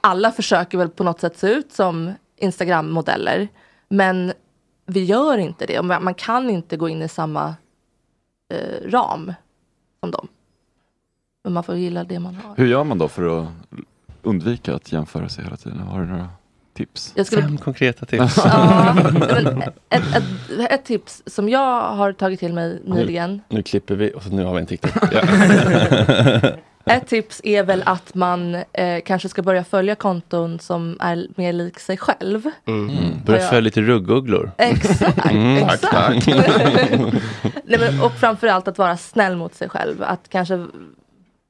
alla försöker väl på något sätt se ut som Instagram-modeller. Men vi gör inte det. Man man kan inte gå in i samma eh, ram som dem. Men man får gilla det man har. Hur gör man då för att undvika att jämföra sig hela tiden? Har du några tips? Jag skulle- Fem konkreta tips. Ja, men ett, ett, ett tips som jag har tagit till mig nyligen. Nu, nu klipper vi och så nu har vi en TikTok. Ett tips är väl att man eh, kanske ska börja följa konton som är mer lik sig själv. Mm. Har Börja jag- följa lite ruggugglor. Exakt, Mm, exakt. Nej, men, och framförallt att vara snäll mot sig själv. Att kanske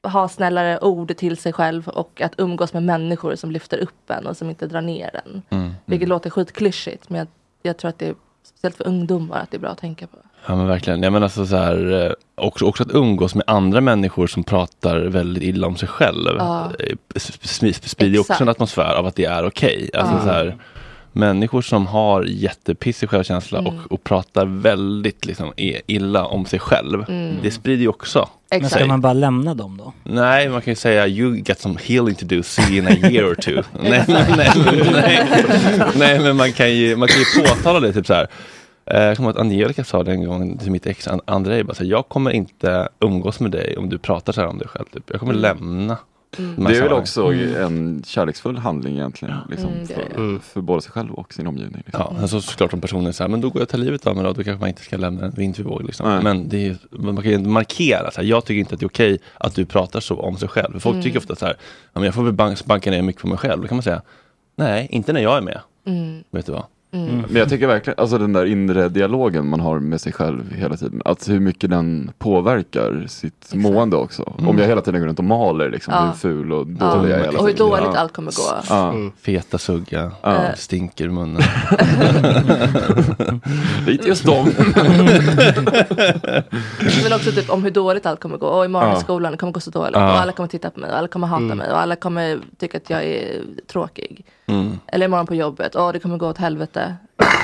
ha snällare ord till sig själv och att umgås med människor som lyfter upp en och som inte drar ner en. Mm. Vilket låter skitklyschigt men jag, jag tror att det är speciellt för ungdomar att det är bra att tänka på. Ja men verkligen. Jag menar alltså så här, eh, också, också att umgås med andra människor som pratar väldigt illa om sig själv. Ja. eh, sp- sp- Sprider också en atmosfär av att det är okej. Alltså Ja. så här, människor som har jättepissig självkänsla Mm. och, och pratar väldigt liksom, illa om sig själv. Mm. Det sprider ju också. Men ska man bara lämna dem då? Nej, man kan ju säga you got some healing to do, see in a year or two. nej, nej, nej, nej, nej, men man kan ju, man kan ju påtala det typ så här. Eh, Jag kommer ihåg att Angelica sa det en gång till mitt ex An- Andrei, bara så här, jag kommer inte umgås med dig om du pratar så här om dig själv. Typ. Jag kommer Mm. lämna. Mm. Det är väl också en kärleksfull handling egentligen. Liksom, Mm, det är det. för, för både sig själv och sin omgivning. Liksom. Ja, men så såklart om personen säger men då går jag tar livet av mig då, då kanske man inte ska lämna en vind vid våg. Liksom. Men det är, man kan ju markera, så här, jag tycker inte att det är okej att du pratar så om sig själv. För folk Mm. tycker ofta så här, ja, men jag får väl bank, banka ner mycket på mig själv. Då kan man säga, nej, inte när jag är med. Mm. Vet du vad? Mm. Men jag tycker verkligen, alltså den där inre dialogen man har med sig själv hela tiden, att hur mycket den påverkar sitt mående också. Mm. Om jag hela tiden går runt och maler liksom, Ja. hur ful och Ja. dålig jag är hela Och hur dåligt Ja. allt kommer gå. Ja. Mm. Feta sugga, Ja. stinker i munnen. Lite just dem. Men också typ om hur dåligt allt kommer gå. Och imorgon Ja. i skolan det kommer gå så dåligt. Ja. Och alla kommer titta på mig och alla kommer hata Mm. mig och alla kommer tycka att jag är tråkig. Mm. Eller imorgon på jobbet. Åh det kommer gå åt helvete.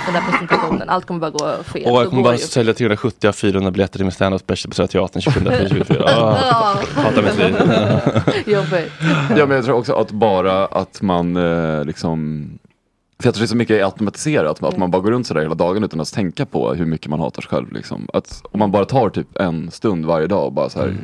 Den där presentationen. Allt kommer bara gå fel. Och Då jag kommer bara sälja 370 av 400 biljetter till min standup special på Södra Teatern 2024. Ja. Oh, hatar mitt liv. Jobbigt. Ja men jag tror också att bara att man eh, liksom för jag tror det är så mycket automatiserat, att man bara går runt sådär hela dagen utan att tänka på hur mycket man hatar sig själv. Liksom. Att om man bara tar typ en stund varje dag och bara så här,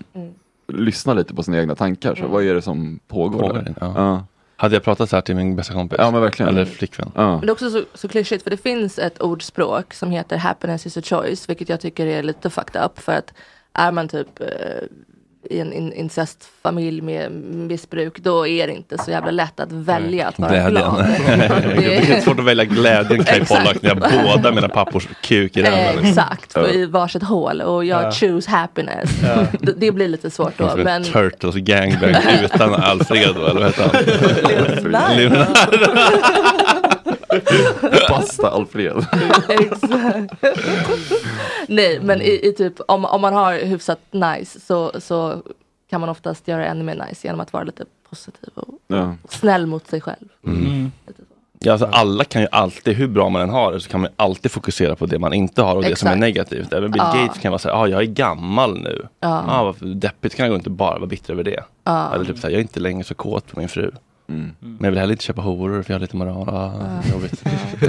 lyssna lite på sina egna tankar. Så vad är det som pågår? Pågår där? det, ja. Ja. Hade jag pratat så här till min bästa kompis? Ja, men verkligen. Eller flickvän? Ja. Men det är också så, så klyschigt för det finns ett ordspråk som heter happiness is a choice. Vilket jag tycker är lite fucked up. För att är man typ eh, i en in, incestfamilj med missbruk då är det inte så jävla lätt att välja att vara Glädjen. glad. det är svårt att välja glädjen Kaj. Pollak när jag båda mina pappors kuk i den. Exakt, och i varsitt hål och jag Ja. choose happiness. D- Det blir lite svårt då. Men en Turtles gangbang utan Alfredo, eller vad heter han? Leonardo. Basta Alfred. Exakt. Nej, men i, i typ om, om man har hyfsat nice så, så kan man oftast göra ännu mer nice genom att vara lite positiv och Ja. snäll mot sig själv. Mm. Ja, alltså alla kan ju alltid, hur bra man än har det, så kan man alltid fokusera på det man inte har och det som är Exakt. negativt. Även Bill Ja. Gates kan vara så här, ah, jag är gammal nu. Ja. Ah, vad deppigt kan jag gå inte bara vara bitter över det. Ja. Eller typ så här, jag är inte längre så kåt på min fru. Mm. Men jag vill heller inte köpa horor för jag har lite moral. Ah, jobbigt.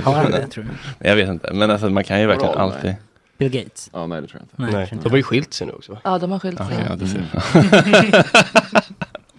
Har han det, tror du? Jag vet inte, men alltså, man kan ju verkligen Moral, alltid. Bill Gates? Ja, nej det tror jag inte. Nej, Nej, tror inte de har ju skilt sig nu också. Ja, de har skilt sig. Ja, du ser.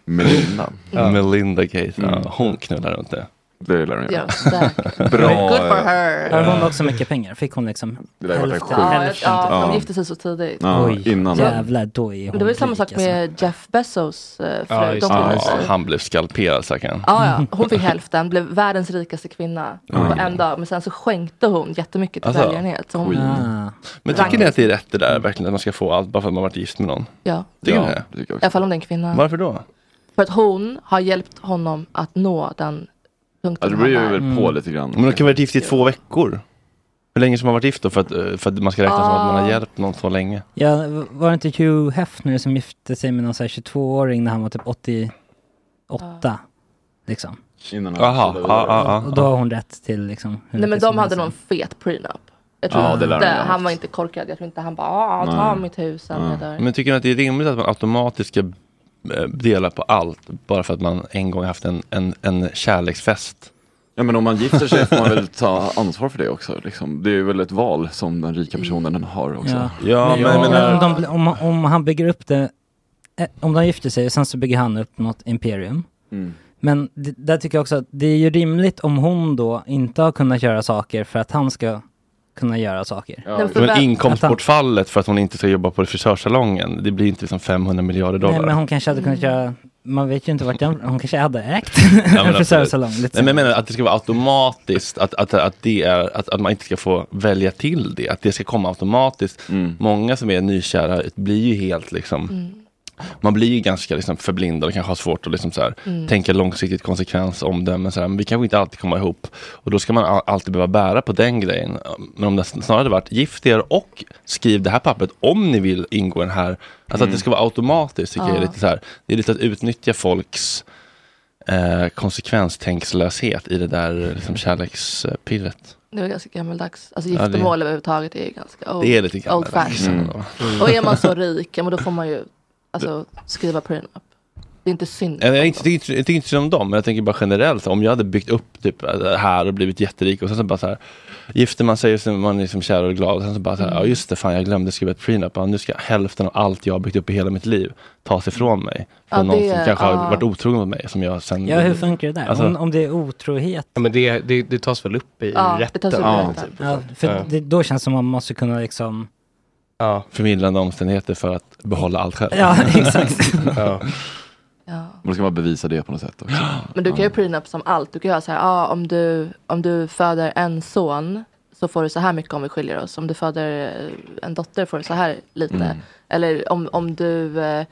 Melinda. Ja. Melinda Gates, ja, Mm. hon knullar runt det. Det lär hon Ja, göra. säkert. Bra. Good for her. Har hon också mycket pengar? Fick hon liksom Det hälften? Ja, hälften ja, de Ja. gifte sig så tidigt. Ja, Oj, innan. jävlar, då är Men hon det var ju samma sak alltså. med Jeff Bezos eh, fru. Ja, Ja, han blev skalperad säkert. Ja, ja, hon fick hälften, blev världens rikaste kvinna på en dag. Men sen så skänkte hon jättemycket till Alltså, välgörenhet. Hon, Ah. Men tycker ni att det är rätt det där verkligen, att man ska få allt bara för att man varit gift med någon? ja, Tycker Ja, ni det? det tycker jag i alla fall om det är en kvinna. Varför då? För att hon har hjälpt honom att nå den Ja, punkten det beror ju väl på lite grann. Men de kan varit gift i två veckor. Hur länge som man varit gift då för att, eh, för att man ska räkna som att man har Ah. hjälpt någon så länge? Ja, var det inte Hugh Hefner som gifte sig med någon så här 22-åring när han var typ 88? Liksom. Innan han Jaha, ja, vidare. ja, ja. Och då har hon rätt till liksom hur Nej men mycket de hade helst. någon fet prenup. Jag tror Ja, det lär inte, de ha han var inte korkad. Jag tror inte han bara, ah, ta Nej. mitt hus sen jag dör. Men tycker ni att det är rimligt att man automatiskt ska dela på allt bara för att man en gång haft en, en, en kärleksfest? Ja men om man gifter sig får man väl ta ansvar för det också. Liksom. Det är väl ett val som den rika personen har också. Ja, Ja, men, men, jag menar, om, de, om, om han bygger upp det, eh, om de gifter sig och sen så bygger han upp något imperium. Mm. Men det, där tycker jag också att det är ju rimligt om hon då inte har kunnat göra saker för att han ska kunna göra saker. Ja, men inkomstbortfallet för att hon inte ska jobba på frisörsalongen, det blir inte liksom 500 miljarder dollar. Nej men hon kanske hade kunnat göra, man vet ju inte vart den, hon kanske hade ägt men en frisörsalong. Lite Nej, men jag menar att det ska vara automatiskt, att, att, att, det är, att, att man inte ska få välja till det, att det ska komma automatiskt. Mm. Många som är nykära blir ju helt liksom, Mm. Man blir ju ganska liksom förblindad och kanske har svårt att liksom så här, Mm. tänka långsiktigt konsekvens, omdöme, så här, men vi kanske inte alltid kommer ihop. Och då ska man all, alltid behöva bära på den grejen. Men om det snarare hade varit gift er och skriv det här pappret om ni vill ingå i den här, alltså att det ska vara automatiskt tycker jag är Ja. lite så här, det är lite att utnyttja folks eh, konsekvenstänkslöshet i det där liksom, kärlekspirret. Det var ganska gammaldags. Alltså Ja, det- giftermål överhuvudtaget är ju ganska old, Det är lite old gammalt. fashioned. Mm. Och är man så rik, ja, men då får man ju alltså, skriva prenup. Det är inte synd. Jag, jag, inte, jag, tycker- jag tycker inte synd om dem, men jag tänker bara generellt. Om jag hade byggt upp typ det här och blivit jätterik och sen så bara så här gifter man sig och så är man liksom kär och glad och sen så bara så här, ja just det, fan jag glömde skriva ett prenup. Ja, nu ska hälften av allt jag har byggt upp i hela mitt liv tas ifrån mig. Från Ja, någon det- som kanske har ja. varit otrogen mot mig som jag sen... Ja hur funkar det där? Alltså- om, om det är otrohet? Ja, men det, det, det tas väl upp i Ja, det rätten? tas upp i rätten. Ja, för Ja. Det, då känns det som man måste kunna liksom, Ja. Förmildrande omständigheter för att behålla allt själv. ja exakt. Ja. Ja. Då ska man bevisa det på något sätt också. Men du kan ju prenup som allt. Du kan göra så här, ah, om, du, om du föder en son så får du så här mycket om vi skiljer oss. Om du föder eh, en dotter får du så här lite. Mm. Eller om, om du eh,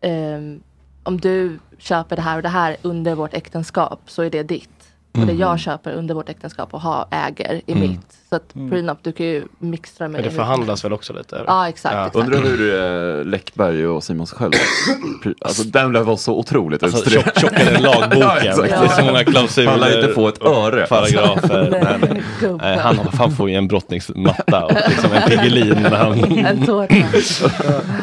ehm, om du köper det här och det här under vårt äktenskap så är det ditt. Och det jag köper under vårt äktenskap och har, äger är Mm. mitt. Så att prenup, du kan ju mixtra med Men det hur- förhandlas väl också lite? eller? Ja, exakt. Ja. exakt. Undrar hur eh, Läckberg och Simons själv Alltså den vara så otroligt Alltså, tjock, tjockare än lagboken. Ja, exakt. det är så många klausuler. Han lär inte få ett öre. Paragrafer. Nej, Nej, nej. Nej, han, han får ju en brottningsmatta och liksom en Piggelin. när Han... En tårta.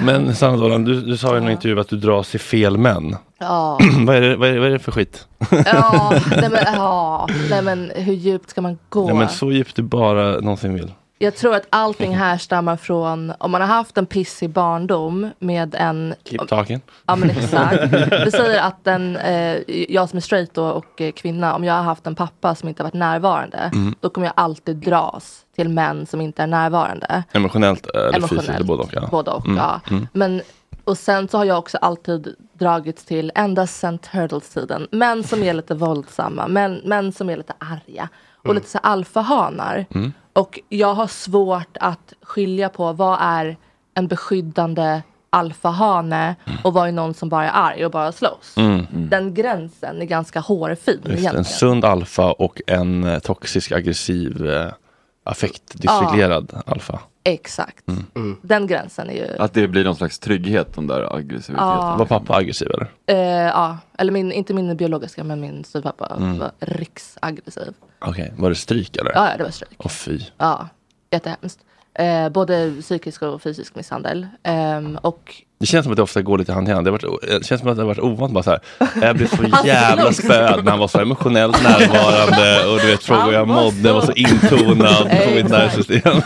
Men Sanna Dolan, du, du sa i en intervju att du dras till fel män. Ja. vad, är det, vad, är, vad är det för skit? Ja, nej men, ja, nej men hur djupt ska man gå? Ja, men så djupt du bara någonsin vill. Jag tror att allting härstammar från om man har haft en pissig barndom med en Keep talking. Ja men exakt. Det säger att en, eh, jag som är straight då och eh, kvinna, om jag har haft en pappa som inte har varit närvarande, Mm. då kommer jag alltid dras till män som inte är närvarande. Emotionellt eller fysiskt, Emotionellt. eller både och. Ja. Både och, Mm, ja. mm. Men, och sen så har jag också alltid dragits till, ända sedan Turtles-tiden, män som är lite våldsamma, män, män som är lite arga och lite så alfahanar. Mm. Och jag har svårt att skilja på vad är en beskyddande alfahane och vad är någon som bara är arg och bara slåss. Mm. Den gränsen är ganska hårfin Just en sund alfa och en eh, toxisk, aggressiv, eh, affektdysreglerad alfa. Exakt. Mm. Den gränsen är ju, Att det blir någon slags trygghet, den där aggressiviteten. Ja. Var pappa aggressiv eller? eh, ja, eller min, inte min biologiska men min styvpappa Mm. var riksaggressiv. Okej, var det stryk eller? Ja, ja, det var stryk. Åh fy. Ja, jättehemskt. Eh, både psykisk och fysisk misshandel. Ehm, och Det känns som att det ofta går lite hand i hand. Det, varit, det känns som att det har varit ovant bara så här. Jag blev så Han jävla spöad när han var så emotionellt närvarande och du vet frågor jag mådde var så intonad på mitt nervsystem.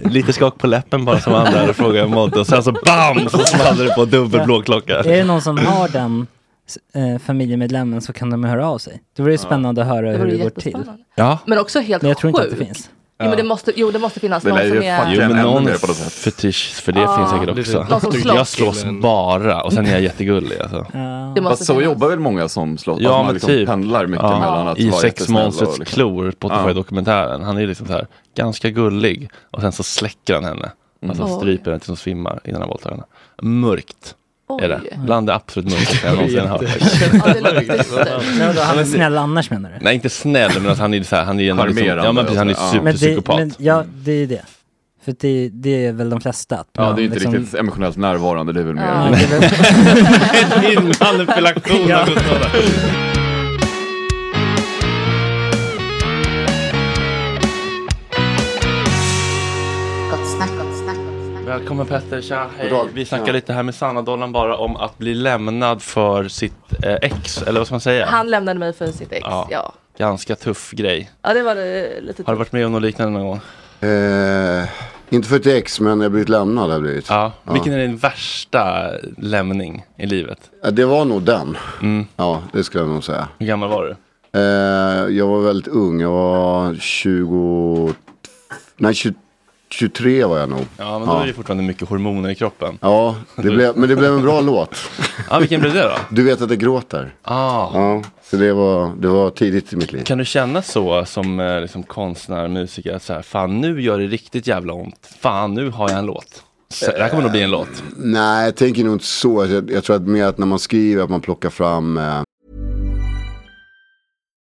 lite skak på läppen bara som han där och frågade jag mådde och sen så BAM så small det på dubbel blåklocka. Är det någon som har den eh, familjemedlemmen så kan de höra av sig. Det vore ju spännande att höra Det hur det går till. Ja. Men också helt Men jag tror inte att det finns. Jo, men det måste, jo, det måste finnas Det någon som är... Jo men någon på något sätt. fetisch för det Ja. finns säkert också. Någon som slåss. Jag slåss bara och sen är jag jättegullig alltså. Ja. Det måste Fast så finnas. jobbar väl många som slåss? Ja Alltså, man men liksom typ. pendlar mycket Ja, mellan att I vara Sex jättesnäll Månsets och liksom- klor, Spotify Ja. dokumentären. Han är liksom så här ganska gullig och sen så släcker han henne. Alltså Oj. stryper henne tills hon svimmar innan han våldtar henne. Mörkt är det. Bland det absolut mörkaste jag någonsin har hört. Han är snäll annars menar du? Nej inte snäll men att han är så här, han är en liksom, ja men precis, han är ja. Men det, superpsykopat. men, ja, det är ju det. För det, det är väl de flesta. Att Ja, man det är inte liksom- riktigt emotionellt närvarande, det är väl mer... Ja, det är väl- Min manipulation Välkommen Petter, tja, hej. Dag. Vi snackar Ja. lite här med Sanna-dollarn bara om att bli lämnad för sitt eh, ex, eller vad ska man säga? Han lämnade mig för sitt ex. Ja. Ja, Ganska tuff grej. ja det var det lite Har du varit med om något liknande någon gång? Eh, inte för ett ex, men jag har blivit lämnad. Jag blivit. Ja. Vilken är din värsta lämning i livet? Ja, Det var nog den. Mm. Ja, det skulle jag nog säga. Hur gammal var du? Eh, jag var väldigt ung. Jag var 20... Nej, 20, 23 var jag nog. Ja, men då är det fortfarande mycket hormoner i kroppen. Ja, det blev, men det blev en bra låt. Ja, vilken blev det då? Du vet att jag gråter. Ah. Ja, så det var, det var tidigt i mitt liv. Kan du känna så som eh, liksom konstnär, musiker, att så här, fan nu gör det riktigt jävla ont. Fan nu har jag en låt. Så, det här kommer nog bli en låt. Nej, jag tänker nog inte så. Jag, jag tror att mer att när man skriver att man plockar fram eh,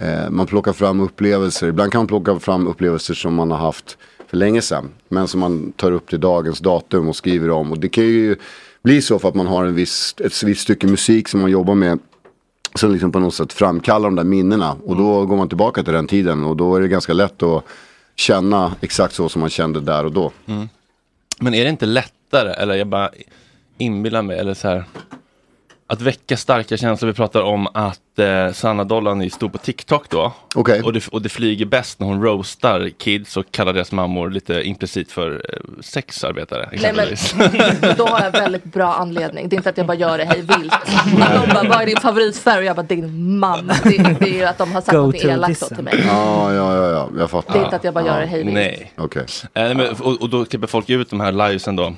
Eh, man plockar fram upplevelser. Ibland kan man plocka fram upplevelser som man har haft för länge sedan. Men som man tar upp till dagens datum och skriver om. Och det kan ju bli så för att man har en viss, ett visst stycke musik som man jobbar med. Som liksom på något sätt framkallar de där minnena. Och då går man tillbaka till den tiden. Och då är det ganska lätt att känna exakt så som man kände där och då. Mm. Men är det inte lättare, eller jag bara inbillar mig, eller så här. Att väcka starka känslor. Vi pratar om att eh, Sanna Dollan är stor på TikTok då. Okej. Och, det, och det flyger bäst när hon roastar kids och kallar deras mammor lite implicit för eh, sexarbetare. Nej, men, då har jag väldigt bra anledning. Det är inte att jag bara gör det hej vilt. De bara, vad är din favoritfärg? Och jag bara, din man. Det, det är ju att de har sagt något elakt till mig. Ja, ja, ja, ja, jag fattar. Det är inte att jag bara gör det hej vilt. Nej. Okej. Eh, men, och, och då klipper folk ut de här livesen då.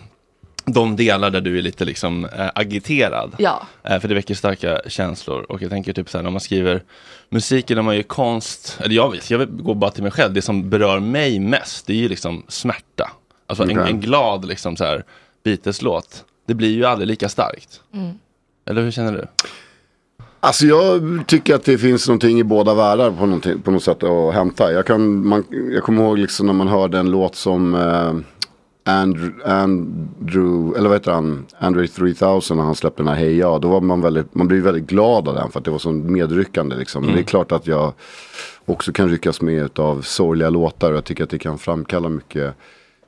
De delar där du är lite liksom eh, agiterad. Ja. Eh, för det väcker starka känslor. Och jag tänker typ så här när man skriver musiken, när man gör konst. Eller jag vet, jag går bara till mig själv. Det som berör mig mest, det är ju liksom smärta. Alltså en, Okej. en glad liksom så här Beatles-låt. Det blir ju aldrig lika starkt. Mm. Eller hur känner du? Alltså jag tycker att det finns någonting i båda världar på, på något sätt att hämta. Jag, kan, man, jag kommer ihåg liksom när man hörde en låt som eh, Andrew, Andrew, eller vad heter han, Andrew 3000 när han släppte den här Hey Ja. Då var man väldigt, man blev väldigt glad av den för att det var så medryckande liksom. Men Mm. det är klart att jag också kan ryckas med av sorgliga låtar och jag tycker att det kan framkalla mycket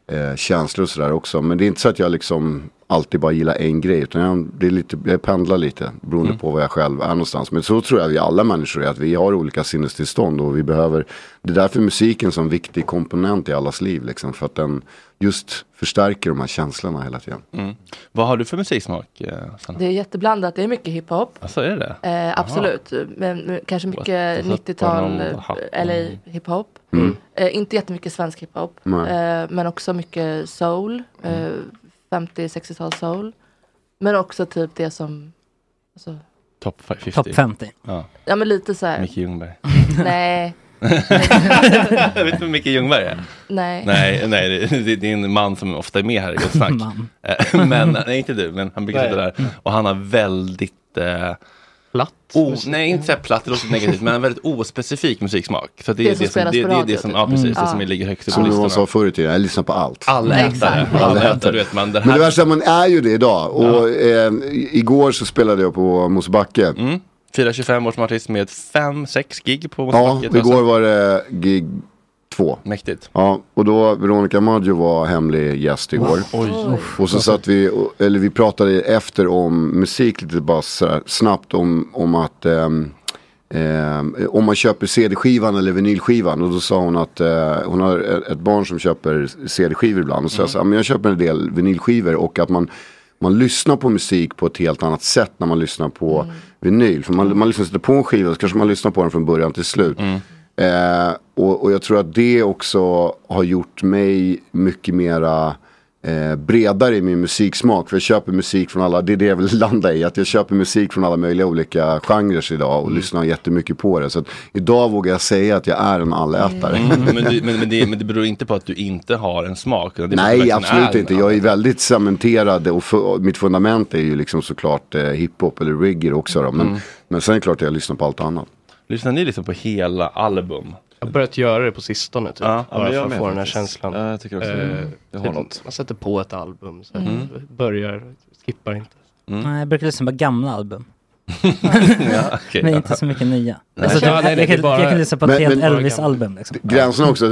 eh, känslor och sådär också. Men det är inte så att jag liksom alltid bara gillar en grej. Utan jag, det är lite, jag pendlar lite beroende Mm. på var jag själv är någonstans. Men så tror jag vi alla människor är. Att vi har olika sinnestillstånd och vi behöver. Det är därför musiken sån viktig komponent i allas liv. Liksom, för att den just förstärker de här känslorna hela tiden. Mm. Vad har du för musiksmak? Eh, Sanna? Det är jätteblandat. Det är mycket hiphop. Alltså är det? Eh, absolut. Men men kanske mycket What the 90-tal, fuck? eh, LA hiphop. Mm. Eh, inte jättemycket svensk hiphop. Eh, men också mycket soul. Eh, 50-60-tal soul. Men också typ det som, alltså, Top 50? Top 50. Ja. ja men lite så här. Micke Ljungberg. Nej. Vet du vem Micke Ljungberg är? Nej. Nej, nej det, det, är en man som ofta är med här i Gott Snack. Eh, men, nej inte du, men han brukar sitta där. Och han har väldigt... Eh, platt? O, nej, inte så här platt, det låter negativt, men en väldigt ospecifik musiksmak. Så det, Det är som det, som, det, det är det som, typ. ja precis, Mm. det som Ja. ligger högst upp på Som någon listorna. sa förr i tiden, jag lyssnar på allt. Allätare. Allätare, du vet man. Den Men det här, värsta, man är ju det idag. Och eh, igår så spelade jag på Mosebacke. mm, 425 års artist med 5-6 gig på Ja, igår var det gig två. Mäktigt. Ja, och då Veronica Maggio var hemlig gäst igår. Oj. Och så satt vi, och- eller vi pratade efter om musik lite bara sådär snabbt om, om att ehm, ehm, om man köper CD-skivan eller vinylskivan. Och då sa hon att eh, hon har ett barn som köper CD-skivor ibland. Och så jag sa, men jag köper en del vinylskivor och att man man lyssnar på musik på ett helt annat sätt när man lyssnar på vinyl. För man, man lyssnar inte på en skiva så kanske man lyssnar på den från början till slut. Eh, och, och jag tror att det också har gjort mig mycket mera eh, bredare i min musiksmak. För jag köper musik från alla, det är det jag vill landa i. Att jag köper musik från alla möjliga olika genrer idag och lyssnar jättemycket på det. Så idag vågar jag säga att jag är en allätare. Mm, men, du, men, men, det, men det beror inte på att du inte har en smak. Nej, absolut inte. Jag är väldigt cementerad och fu- mitt fundament är ju liksom såklart eh, hiphop eller reggae också. Då. Men, Mm. men sen är det klart att jag lyssnar på allt annat. Lyssnar ni liksom på hela album? Jag har börjat göra det på sistone typ. Ja. bara för att få den här faktiskt. känslan. Ja, jag tycker också Eh, det har typ, något. Man sätter på ett album, så Mm. börjar, skippar inte. Nej, jag brukar lyssna på gamla album. Ja, okej. Men inte så mycket nya. Alltså, Ja, nej, jag, kan, bara- jag kan lyssna på ett helt Elvis-album. Liksom. Gränserna har också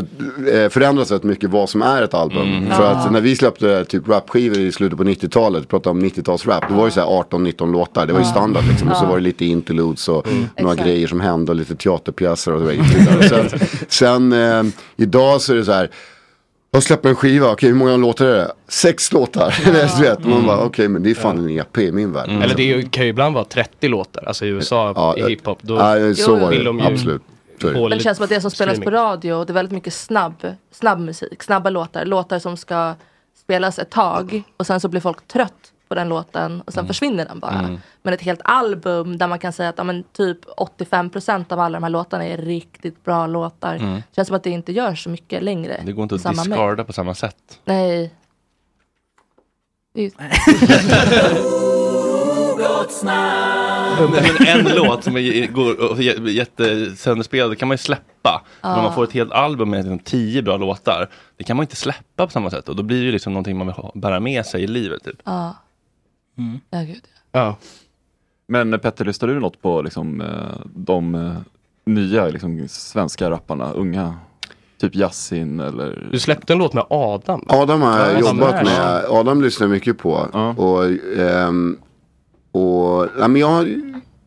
eh, förändras rätt mycket vad som är ett album. Mm. För att när vi släppte typ rapskivor i slutet på 90-talet, vi pratade om 90-talsrap, då var det så här 18-19 låtar, det var ju standard liksom. Och så var det lite interludes och några Exakt. grejer som hände och lite teaterpjäser och så vidare. sen sen eh, idag så är det så här, jag släpper en skiva, okej hur många låtar är det? Sex låtar. du vet, man bara okej men det är fan en EP i min värld. Eller det kan ju ibland vara 30 låtar, alltså i USA Ja, i hiphop. Då Ja, så var de det, ju absolut. Men det känns som att det som spelas på streaming. radio, det är väldigt mycket snabb, snabb musik, snabba låtar. Låtar som ska spelas ett tag och sen så blir folk trött på den låten och sen försvinner den bara. Men ett helt album där man kan säga att ja, men typ 85% av alla de här låtarna är riktigt bra låtar. Känns som att det inte gör så mycket längre. Det går inte att discarda på samma sätt. Nej. Men en låt som är, går jättesönderspelad, det kan man ju släppa. Men om man får ett helt album med liksom tio bra låtar, det kan man inte släppa på samma sätt. Och då blir det ju liksom någonting man vill bära med sig i livet. Typ. Ja. Ja, gud. Ja. Men Petter, lyssnar du något på liksom, eh, de eh, nya liksom, svenska rapparna, unga? Typ Yasin eller? Du släppte en låt med Adam. Adam har jag Ja, jobbat med. Adam lyssnar jag mycket på. Ja. Och, ehm, och nej, men jag,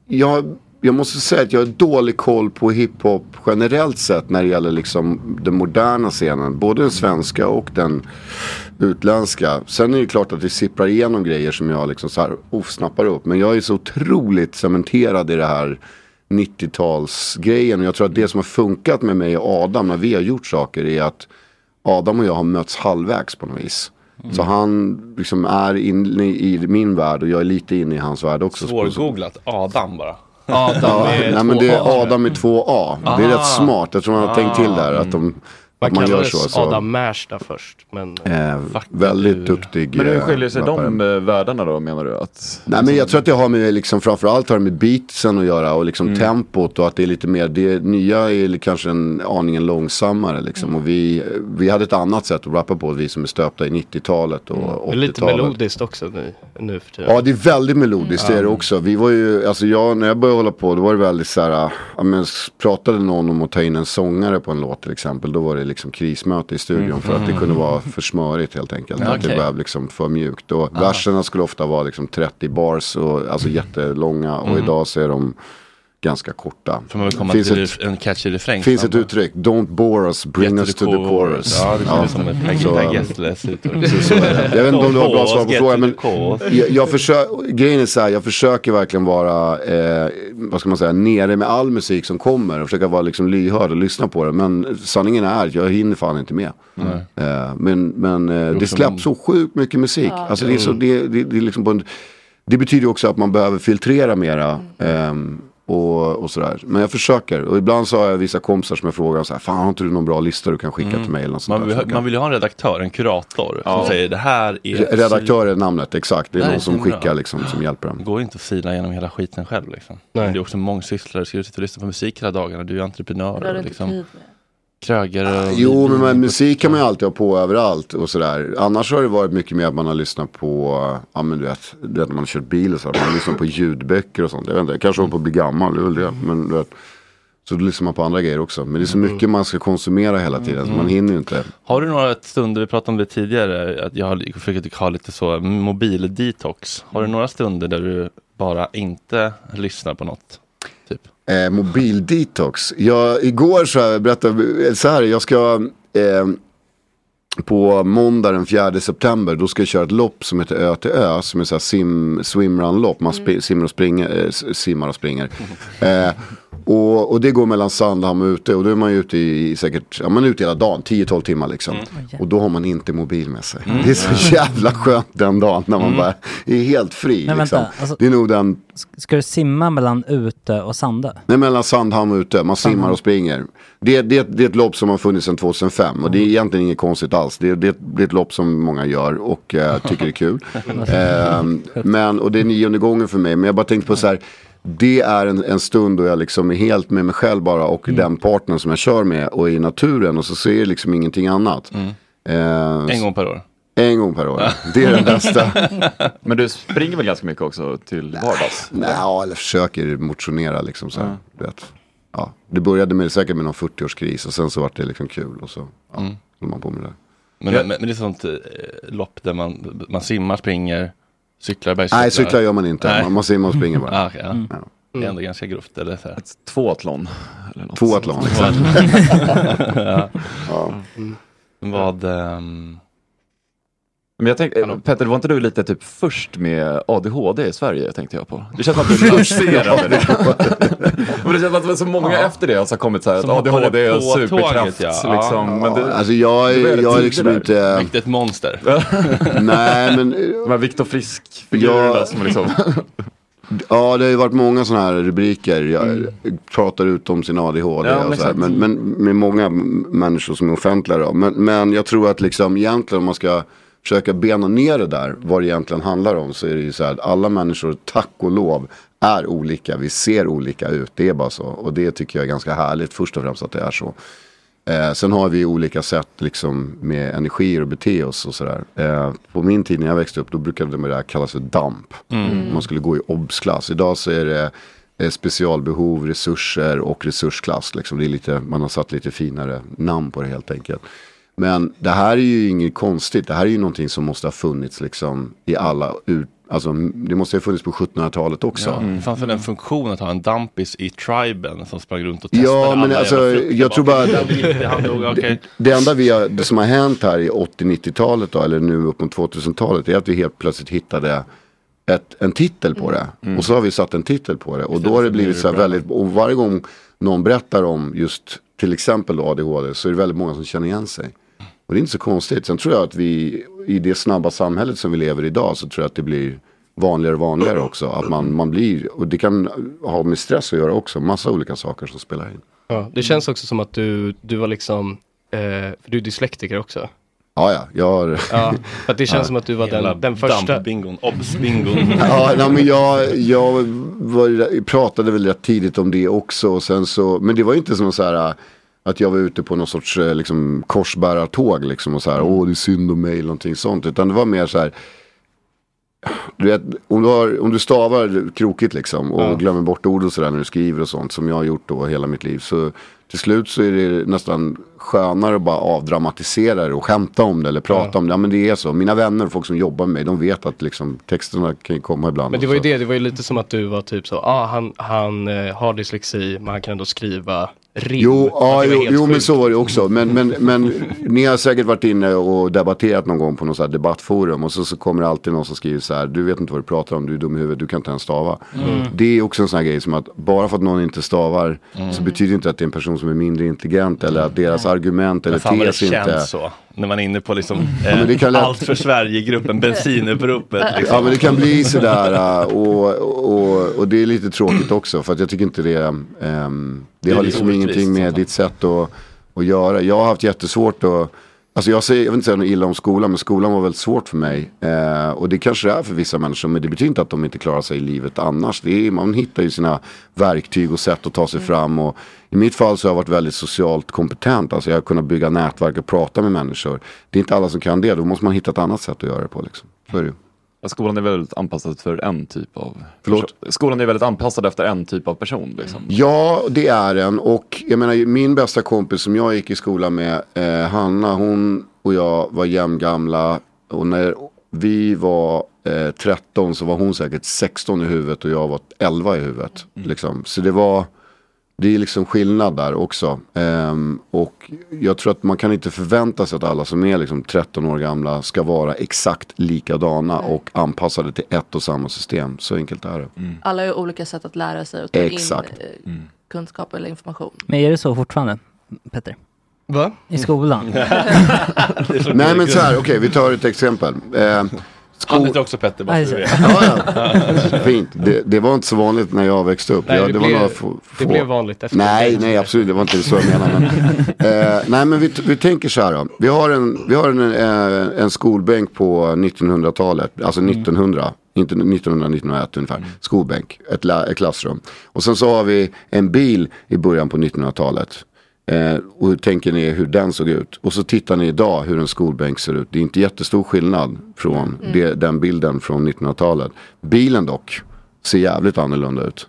jag, jag måste säga att jag har dålig koll på hiphop generellt sett när det gäller liksom den moderna scenen. Både den svenska och den utländska. Sen är det klart att det sipprar igenom grejer som jag liksom så här, oh, snappar upp. Men jag är så otroligt cementerad i det här 90-talsgrejen. Och jag tror att det som har funkat med mig och Adam när vi har gjort saker är att Adam och jag har mötts halvvägs på något vis. Så han liksom är inne i min värld och jag är lite inne i hans värld också. Svårgooglat, Adam bara. Ja, nej, men det är Adam med två A. Det är Ah. rätt smart. Jag tror man har tänkt till där att, de, Man man gör kallades så. så. Adam Märsta först. Men... Eh, väldigt duktig Men hur eh, skiljer sig rappare. de eh, världarna då menar du? Att, Nej men jag tror att det har med liksom framförallt har det med beatsen att göra och liksom Mm. tempot och att det är lite mer, det nya är kanske en aningen långsammare liksom och vi, vi hade ett annat sätt att rappa på, vi som är stöpta i 90-talet och Det är 80-talet. lite melodiskt också nu, nu för tiden. Ja det är väldigt melodiskt det är det Mm. också. Vi var ju, alltså jag, när jag började hålla på då var det väldigt så här, ja, men pratade någon om att ta in en sångare på en låt till exempel. Då var det liksom krismöte i studion Mm. för att det kunde vara för smörigt helt enkelt. Ja, Att det blev liksom för mjukt. Och verserna skulle ofta vara liksom 30 bars och alltså jättelånga och Mm. idag så är de ganska korta. Får man väl komma Finns till ett- en catchy refräng. finns ett uttryck, don't bore us, bring Get us to the chorus. Ja, det känns som ett Gessles. Jag vet inte om du har bra svar på frågan men chorus. jag, jag försöker, grejen är så här, jag försöker verkligen vara, eh, vad ska man säga, nere med all musik som kommer och försöka vara liksom lyhörd och lyssna på det. Men sanningen är att jag hinner fan inte med. Nej. Eh, men men eh, det släpps så sjukt mycket musik. Ja. Alltså det, är så, Mm. det, det, det, är liksom på en, det betyder också att man behöver filtrera mera. ehm, och, och sådär. Men jag försöker. Och ibland så har jag vissa kompisar som jag frågar så här, fan har inte du någon bra lista du kan skicka Mm. till mig? Eller något sånt Man vill, man vill ju ha en redaktör, en kurator, Ja. som säger det här är... Re- Redaktör är namnet, exakt. Det är Nej, någon som är skickar liksom, som hjälper dem. Det går inte att fila igenom hela skiten själv liksom. Nej. Det är också mångsysslare, ska du sitta och lyssna på musik hela dagarna, du är entreprenör liksom krögare och... Jo, men med musik kan man ju alltid ha på överallt och sådär. Annars har det varit mycket mer att man har lyssnat på, ja men du vet, du vet när man har kört bil och så. Man har lyssnat på ljudböcker och sånt. Jag vet inte, jag kanske håller på att bli gammal, det är väl det. Men du vet, så då lyssnar man på andra grejer också. Men det är så mycket man ska konsumera hela tiden, så man hinner ju inte. Har du några stunder, vi pratade om det tidigare, att jag har försökt ha lite så mobildetox. Har du några stunder där du bara inte lyssnar på något? Eh, mobildetox. Jag, igår så här, berättade jag så här, jag ska eh, på måndag den 4 september, då ska jag köra ett lopp som heter Ö till Ö, som är så här sim, swimrun-lopp. Man sp- simmar och springer, eh, simmar och springer. Och, och det går mellan Sandhamn och ute och då är man ute i, säkert, ja man är ute hela dagen, 10-12 timmar liksom. Och då har man inte mobil med sig. Mm. Det är så jävla skönt den dagen när man Mm. bara är helt fri. Men liksom. vänta, alltså- det är nog den Ska du simma mellan ute och Sandö? Nej, mellan Sandhamn och ute. Man simmar Sandhamn. och springer. Det, det, det är ett lopp som har funnits sedan 2005 och det är egentligen inget konstigt alls. Det, det, det är ett lopp som många gör och eh, tycker är kul. Ehm, men, och det är nionde gången för mig. Men jag bara tänkte på så här. Det är en, en stund då jag liksom är helt med mig själv bara och den partnern som jag kör med och i naturen och så ser jag liksom ingenting annat. Ehm, En gång per år? En gång per år. Det är den bästa. Men du springer väl ganska mycket också till vardags? Nej, ja, eller försöker motionera liksom så här. Vet. Ja, det började med, säkert med någon 40-årskris och sen så var det liksom kul och så ja, Mm. man på med det. Men, men, men det är sånt eh, lopp där man, man simmar, springer, cyklar, bergscyklar? Nej, cyklar gör man inte. Man- man simmar och springer bara. Ah, ja. Mm. Det är ändå ganska grovt, eller så här. Tvåathlon? Tvåathlon, exakt. ja. Ja. Vad... ehm, Men jag tänkte, Petter, var inte du lite typ först med ADHD i Sverige tänkte jag på? Det känns som att du lanserade det. Men det känns som att det var så många efter det som har kommit så här att Som hoppade ADHD är på superkraft. tåget, ja. Liksom. Men det, Alltså jag, var är- rätt jag är tidigt liksom där. inte... Riktigt monster. Nej men... De här Viktor Frisk-figurerna som liksom... Ja, det har ju varit många sådana här rubriker. Jag pratar ut om sin ADHD. Ja, men och så här. exakt. Men, men med många m- människor som är offentliga då. Men, men jag tror att liksom egentligen om man ska försöka bena ner det där. Vad det egentligen handlar om. Så är det ju så här att alla människor, tack och lov, är olika. Vi ser olika ut. Det är bara så. Och det tycker jag är ganska härligt. Först och främst att det är så. Eh, sen har vi olika sätt liksom, med energier och bete oss och sådär. Eh, på min tid när jag växte upp då brukade det där kallas för DAMP. Mm. Man skulle gå i obsklass. Idag så är det eh, specialbehov, resurser och resursklass. Liksom. Det är lite, man har satt lite finare namn på det helt enkelt. Men det här är ju inget konstigt. Det här är ju någonting som måste ha funnits liksom, i alla ut, Alltså det måste ha funnits på 1700-talet också. Ja, det fanns väl en funktion att ha en dampis i triben som sprang runt och testade Ja, men alltså, jag tror bara... Okej. Det enda vi har, det som har hänt här i 80-90-talet då, eller nu upp mot 2000-talet, är att vi helt plötsligt hittade ett, en titel på det. Och så har vi satt en titel på det. Och då har det blivit så här väldigt, och varje gång någon berättar om just till exempel ADHD så är det väldigt många som känner igen sig. Och det är inte så konstigt. Sen tror jag att vi i det snabba samhället som vi lever i idag så tror jag att det blir vanligare och vanligare också. Att man, man blir, och det kan ha med stress att göra också, massa olika saker som spelar in. Ja, det känns också som att du, du var liksom, eh, för du är dyslektiker också. Ja, ja, jag har... Ja, för att det känns som att du var Hela den, den första. dampbingon, obs-bingon. ja, nej, men jag, jag var, pratade väl rätt tidigt om det också. Och sen så, men det var ju inte som så här att jag var ute på någon sorts eh, liksom, korsbärartåg liksom och så här, åh det är synd om mig eller någonting sånt. Utan det var mer så här, du vet, om, du har, om du stavar krokigt liksom och Ja. glömmer bort ord och sådär när du skriver och sånt som jag har gjort då hela mitt liv. Så till slut så är det nästan skönare att bara avdramatisera det och skämta om det eller prata om det. Ja men det är så. Mina vänner och folk som jobbar med mig de vet att liksom texterna kan komma ibland. Men det var ju det, det var ju lite som att du var typ så, ah, han, han eh, har dyslexi men han kan ändå skriva rim. Jo, ja, det var jo, jo men så var det också. Men, men, men ni har säkert varit inne och debatterat någon gång på något så debattforum och så, så kommer det alltid någon som skriver så här, du vet inte vad du pratar om, du är dum i huvudet, du kan inte ens stava. Mm. Det är också en sån här grej som att bara för att någon inte stavar Mm. så betyder det inte att det är en person som är mindre intelligent eller att deras argument eller tes inte... så. När man är inne på liksom, Ja, men det eh, kan lätt- allt för Sverige-gruppen, bensinuppropet. Liksom. Ja men det kan bli sådär äh, och, och, och det är lite tråkigt också för att jag tycker inte det, ehm, det, Det har liksom orättvist, ingenting med ditt sätt att, att göra. Jag har haft jättesvårt att, alltså jag, säger, jag vill inte säga något illa om skolan men skolan var väldigt svårt för mig. Eh, och det kanske det är för vissa människor men det betyder inte att de inte klarar sig i livet annars. Det är, man hittar ju sina verktyg och sätt att ta sig fram och i mitt fall så har jag varit väldigt socialt kompetent. Alltså jag har kunnat bygga nätverk och prata med människor. Det är inte alla som kan det, då måste man hitta ett annat sätt att göra det på. Liksom. Så är det ju. Skolan är väldigt anpassad för en typ av... Förlåt? Skolan är väldigt anpassad efter en typ av person. Liksom. Ja, det är den. Och jag menar, min bästa kompis som jag gick i skolan med, eh, Hanna, hon och jag var jämngamla. Och när vi var eh, 13 så var hon säkert 16 i huvudet och jag var 11 i huvudet. Liksom. Så det var, det är liksom skillnad där också. Ehm, och jag tror att man kan inte förvänta sig att alla som är liksom 13 år gamla ska vara exakt likadana och anpassade till ett och samma system. Så enkelt är det. Alla har olika sätt att lära sig och ta Exakt. in eh, kunskap eller information. Men är det så fortfarande, Petter? Va? I skolan? Nej men så här, okej vi tar ett exempel. Eh, Han heter också Petter, bara så du vet. ja, ja. Fint. Det, det var inte så vanligt när jag växte upp. Nej, jag, det var blev- få, det blev vanligt efter Nej, det. nej absolut. Det var inte så jag menade. Men, eh, nej men vi, vi tänker så här då. Vi har en, vi har en, eh, en skolbänk på 1900-talet. Alltså 1900. Inte 1900-1901 ungefär. Skolbänk. Ett, la, ett klassrum. Och sen så har vi en bil i början på 1900-talet. Eh, och hur tänker ni hur den såg ut? Och så tittar ni idag hur en skolbänk ser ut. Det är inte jättestor skillnad från det, den bilden från 1900-talet. Bilen dock ser jävligt annorlunda ut.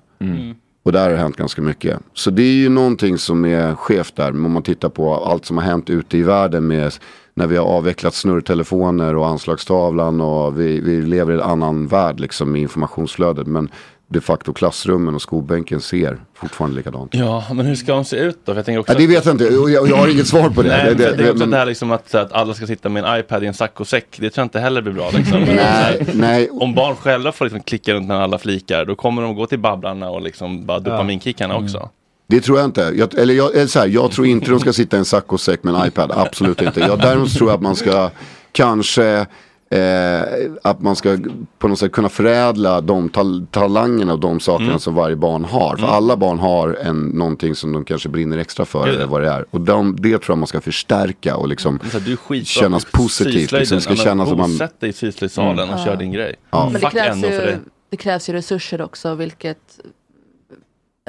Och där har det hänt ganska mycket. Så det är ju någonting som är skevt där. Om man tittar på allt som har hänt ute i världen med när vi har avvecklat snurrtelefoner och anslagstavlan och vi, vi lever i en annan värld liksom med informationsflödet. Men de facto klassrummen och skolbänken ser fortfarande likadant Ja, men hur ska de se ut då? För jag tänker också Ja, det vet jag inte. Jag, jag har inget svar på det. Nej, det, det, jag tänker också men- att det här liksom att, att alla ska sitta med en iPad i en saccosäck, det tror jag inte heller blir bra. Liksom. Nej, nej. Om barn själva får liksom klicka runt med alla flikar, då kommer de gå till Babblarna och liksom bara dopaminkickarna också. Det tror jag inte. Jag, eller jag, eller så här, jag tror inte de ska sitta i en saccosäck med en iPad. Absolut inte. Jag, däremot tror jag att man ska kanske eh, att man ska på något sätt kunna förädla de tal talangerna och de sakerna Mm. som varje barn har. För Mm. alla barn har en, någonting som de kanske brinner extra för eller vad det är. Och de, det tror jag man ska förstärka och liksom du kännas positivt. Liksom, ska kännas som man... Bosätt dig i syslöjdssalen Mm. och kör din grej. Ja. Men det krävs, ju, det. det krävs ju resurser också, vilket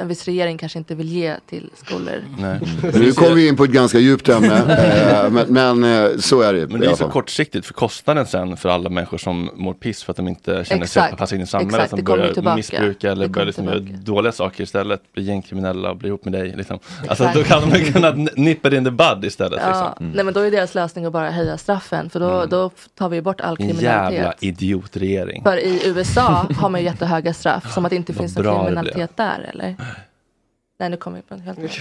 en viss regering kanske inte vill ge till skolor. Nej. Nu kommer vi in på ett ganska djupt ämne, eh, men, men eh, så är det. Men det är så kortsiktigt för kostnaden sen för alla människor som mår piss för att de inte känner sig Exakt. passa in i samhället. Exakt, Som det börjar tillbaka. missbruka eller Det börjar liksom göra dåliga saker istället. Bli gängkriminella och bli ihop med dig. Liksom. Alltså då kan de kunna nippa in the bud istället. Ja, Liksom. nej men då är deras lösning att bara höja straffen för då, då tar vi bort all kriminalitet. jävla idiotregering. För i USA har man ju jättehöga straff, som att det inte finns någon det kriminalitet där eller? Nej nu kommer vi på en helt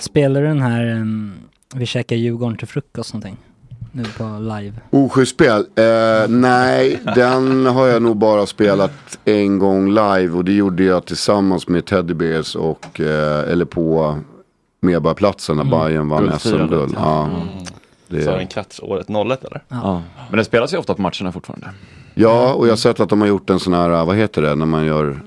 Spelar du den här um, Vi käkar Djurgården till frukost någonting? Nu på live. Oschysst spel? Eh, nej, den har jag nog bara spelat en gång live och det gjorde jag tillsammans med Teddy Bears och, eh, eller på Medborgarplatsen när Bayern vann. SM-guld. Ja. Det- Sören Kratz året 01 eller? Ja. Men det spelas ju ofta på matcherna fortfarande. Ja, och jag har sett att de har gjort en sån här, vad heter det, när man gör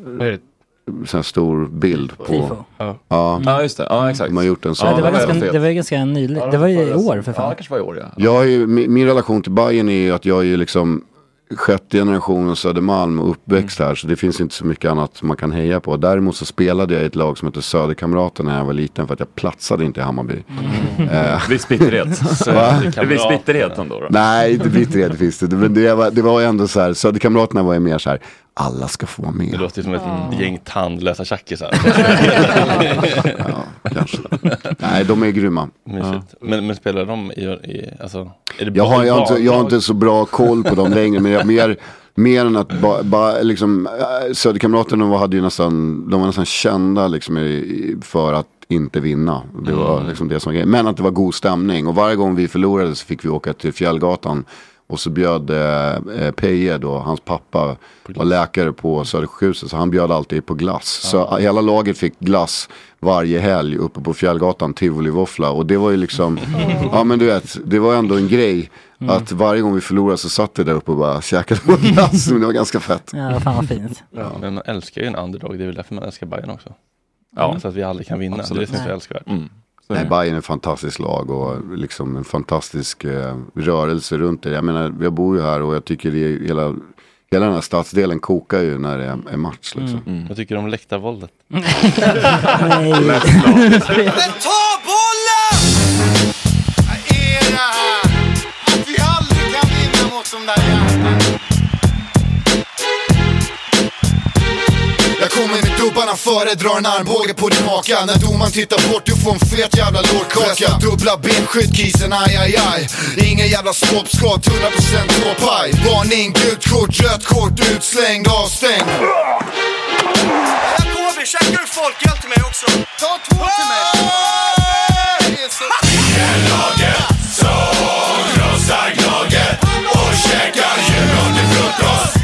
sån här stor bild på. Tifo. Ja. Ja, just det. Ja, exakt. De har gjort en sån. Ja, det, var Ja, ganska, det var ju ganska nyligt. Det var ju i år för fan. Ja, det kanske var i år ja. Jag är ju, min, min relation till Bayern är ju att jag är ju liksom sjätte generationen Södermalm och uppväxt här. Så det finns inte så mycket annat man kan heja på. Däremot så spelade jag i ett lag som heter Söderkamraterna när jag var liten för att jag platsade inte i Hammarby. Eh, Viss bitterhet. Viss bitterhet ändå då? Nej, inte bitterhet finns det. Men det var, det var ändå så här, Söderkamraterna var ju mer så här, alla ska få vara med. Det låter som ett gäng tandlösa tjackisar. ja, kanske. Nej, de är grymma. Mysigt. Men, men spelar de i, i alltså, är det Jag har, bara- jag, har inte, jag har inte så bra koll på dem längre, men jag, mer, mer än att ba, ba, liksom, äh, Söderkamraterna var, hade ju nästan, de var nästan kända liksom, i, för att inte vinna. Det var Mm. liksom det som var grejen. Men att det var god stämning. Och varje gång vi förlorade så fick vi åka till Fjällgatan. Och så bjöd eh, eh, Peje då, hans pappa, var läkare på Södersjukhuset. Så han bjöd alltid på glass. Så hela laget fick glass varje helg uppe på Fjällgatan, Tivoli-våffla. Och det var ju liksom, ja men du vet, det var ändå en grej. Att varje gång vi förlorade så satt vi där uppe och bara käkade på glass. Men det var ganska fett. Ja, fan vad fint. Ja. Men man älskar ju en underdog, det är väl därför man älskar Bayern också. Ja. Alltså att vi aldrig kan vinna, Absolut. det är det som är så älskvärt. Nej, Bayern är ett fantastiskt lag och liksom en fantastisk eh, rörelse runt det. Jag menar, jag bor ju här och jag tycker det är hela, hela den här stadsdelen kokar ju när det är, är match. Liksom. Mm. Vad tycker du om läktarvåldet? Nej. Men ta bollen! Vad är det här? Att vi aldrig kan vinna mot de där jävlarna. Kommer med dubbarna före, drar en armbåge på din maka. När domaren tittar bort, du får en fet jävla lårkaka. Dubbla benskydd, kisen, aj aj aj. Ingen jävla snoppskott, 100% råpaj Varning, gult kort, rött kort, utslängd, avstängd. Vi, käkar du folköl till mig också? Ta två till mig. Laget som krossar Gnaget och käkar Djurgården till frukost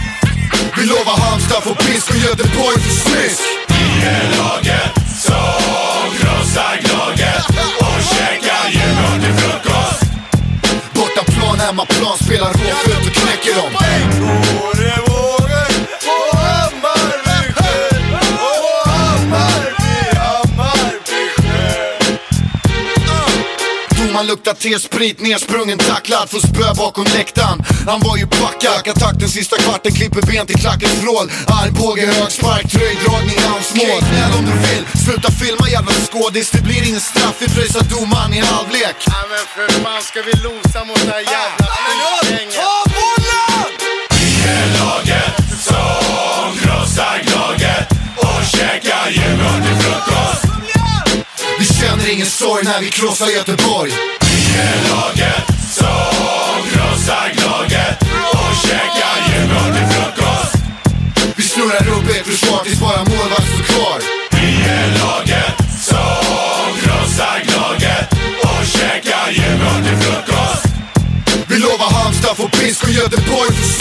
lovar Halmstad för pisk och Göteborg för smisk. Vi är laget som krossar Gnaget och käkar Djurgården till frukost. Bortaplan, hemmaplan, spelar råfult och knäcker dem luktar T-sprit, nersprungen, tacklad, får spö bakom läktaren. Han var ju backad, ökar takten sista kvarten, klipper ben till klackens vrål. Armbåge, högspark, tröjdragning, hans mål Knäll om du vill, sluta filma jävla skådis. Det blir ingen straff, vi pröjsar domaren i halvlek. Ja men för fan ska vi losa mot det här jävla skitgänget ingen sorg när vi krossar Göteborg. Vi är laget som krossar Gnaget och käkar Djurgården till frukost. Vi snurrar upp ett försvar tills bara målvakt står kvar. Vi är laget som krossar Gnaget och käkar Djurgården till frukost. Vi lovar Halmstad får pisk och Göteborg får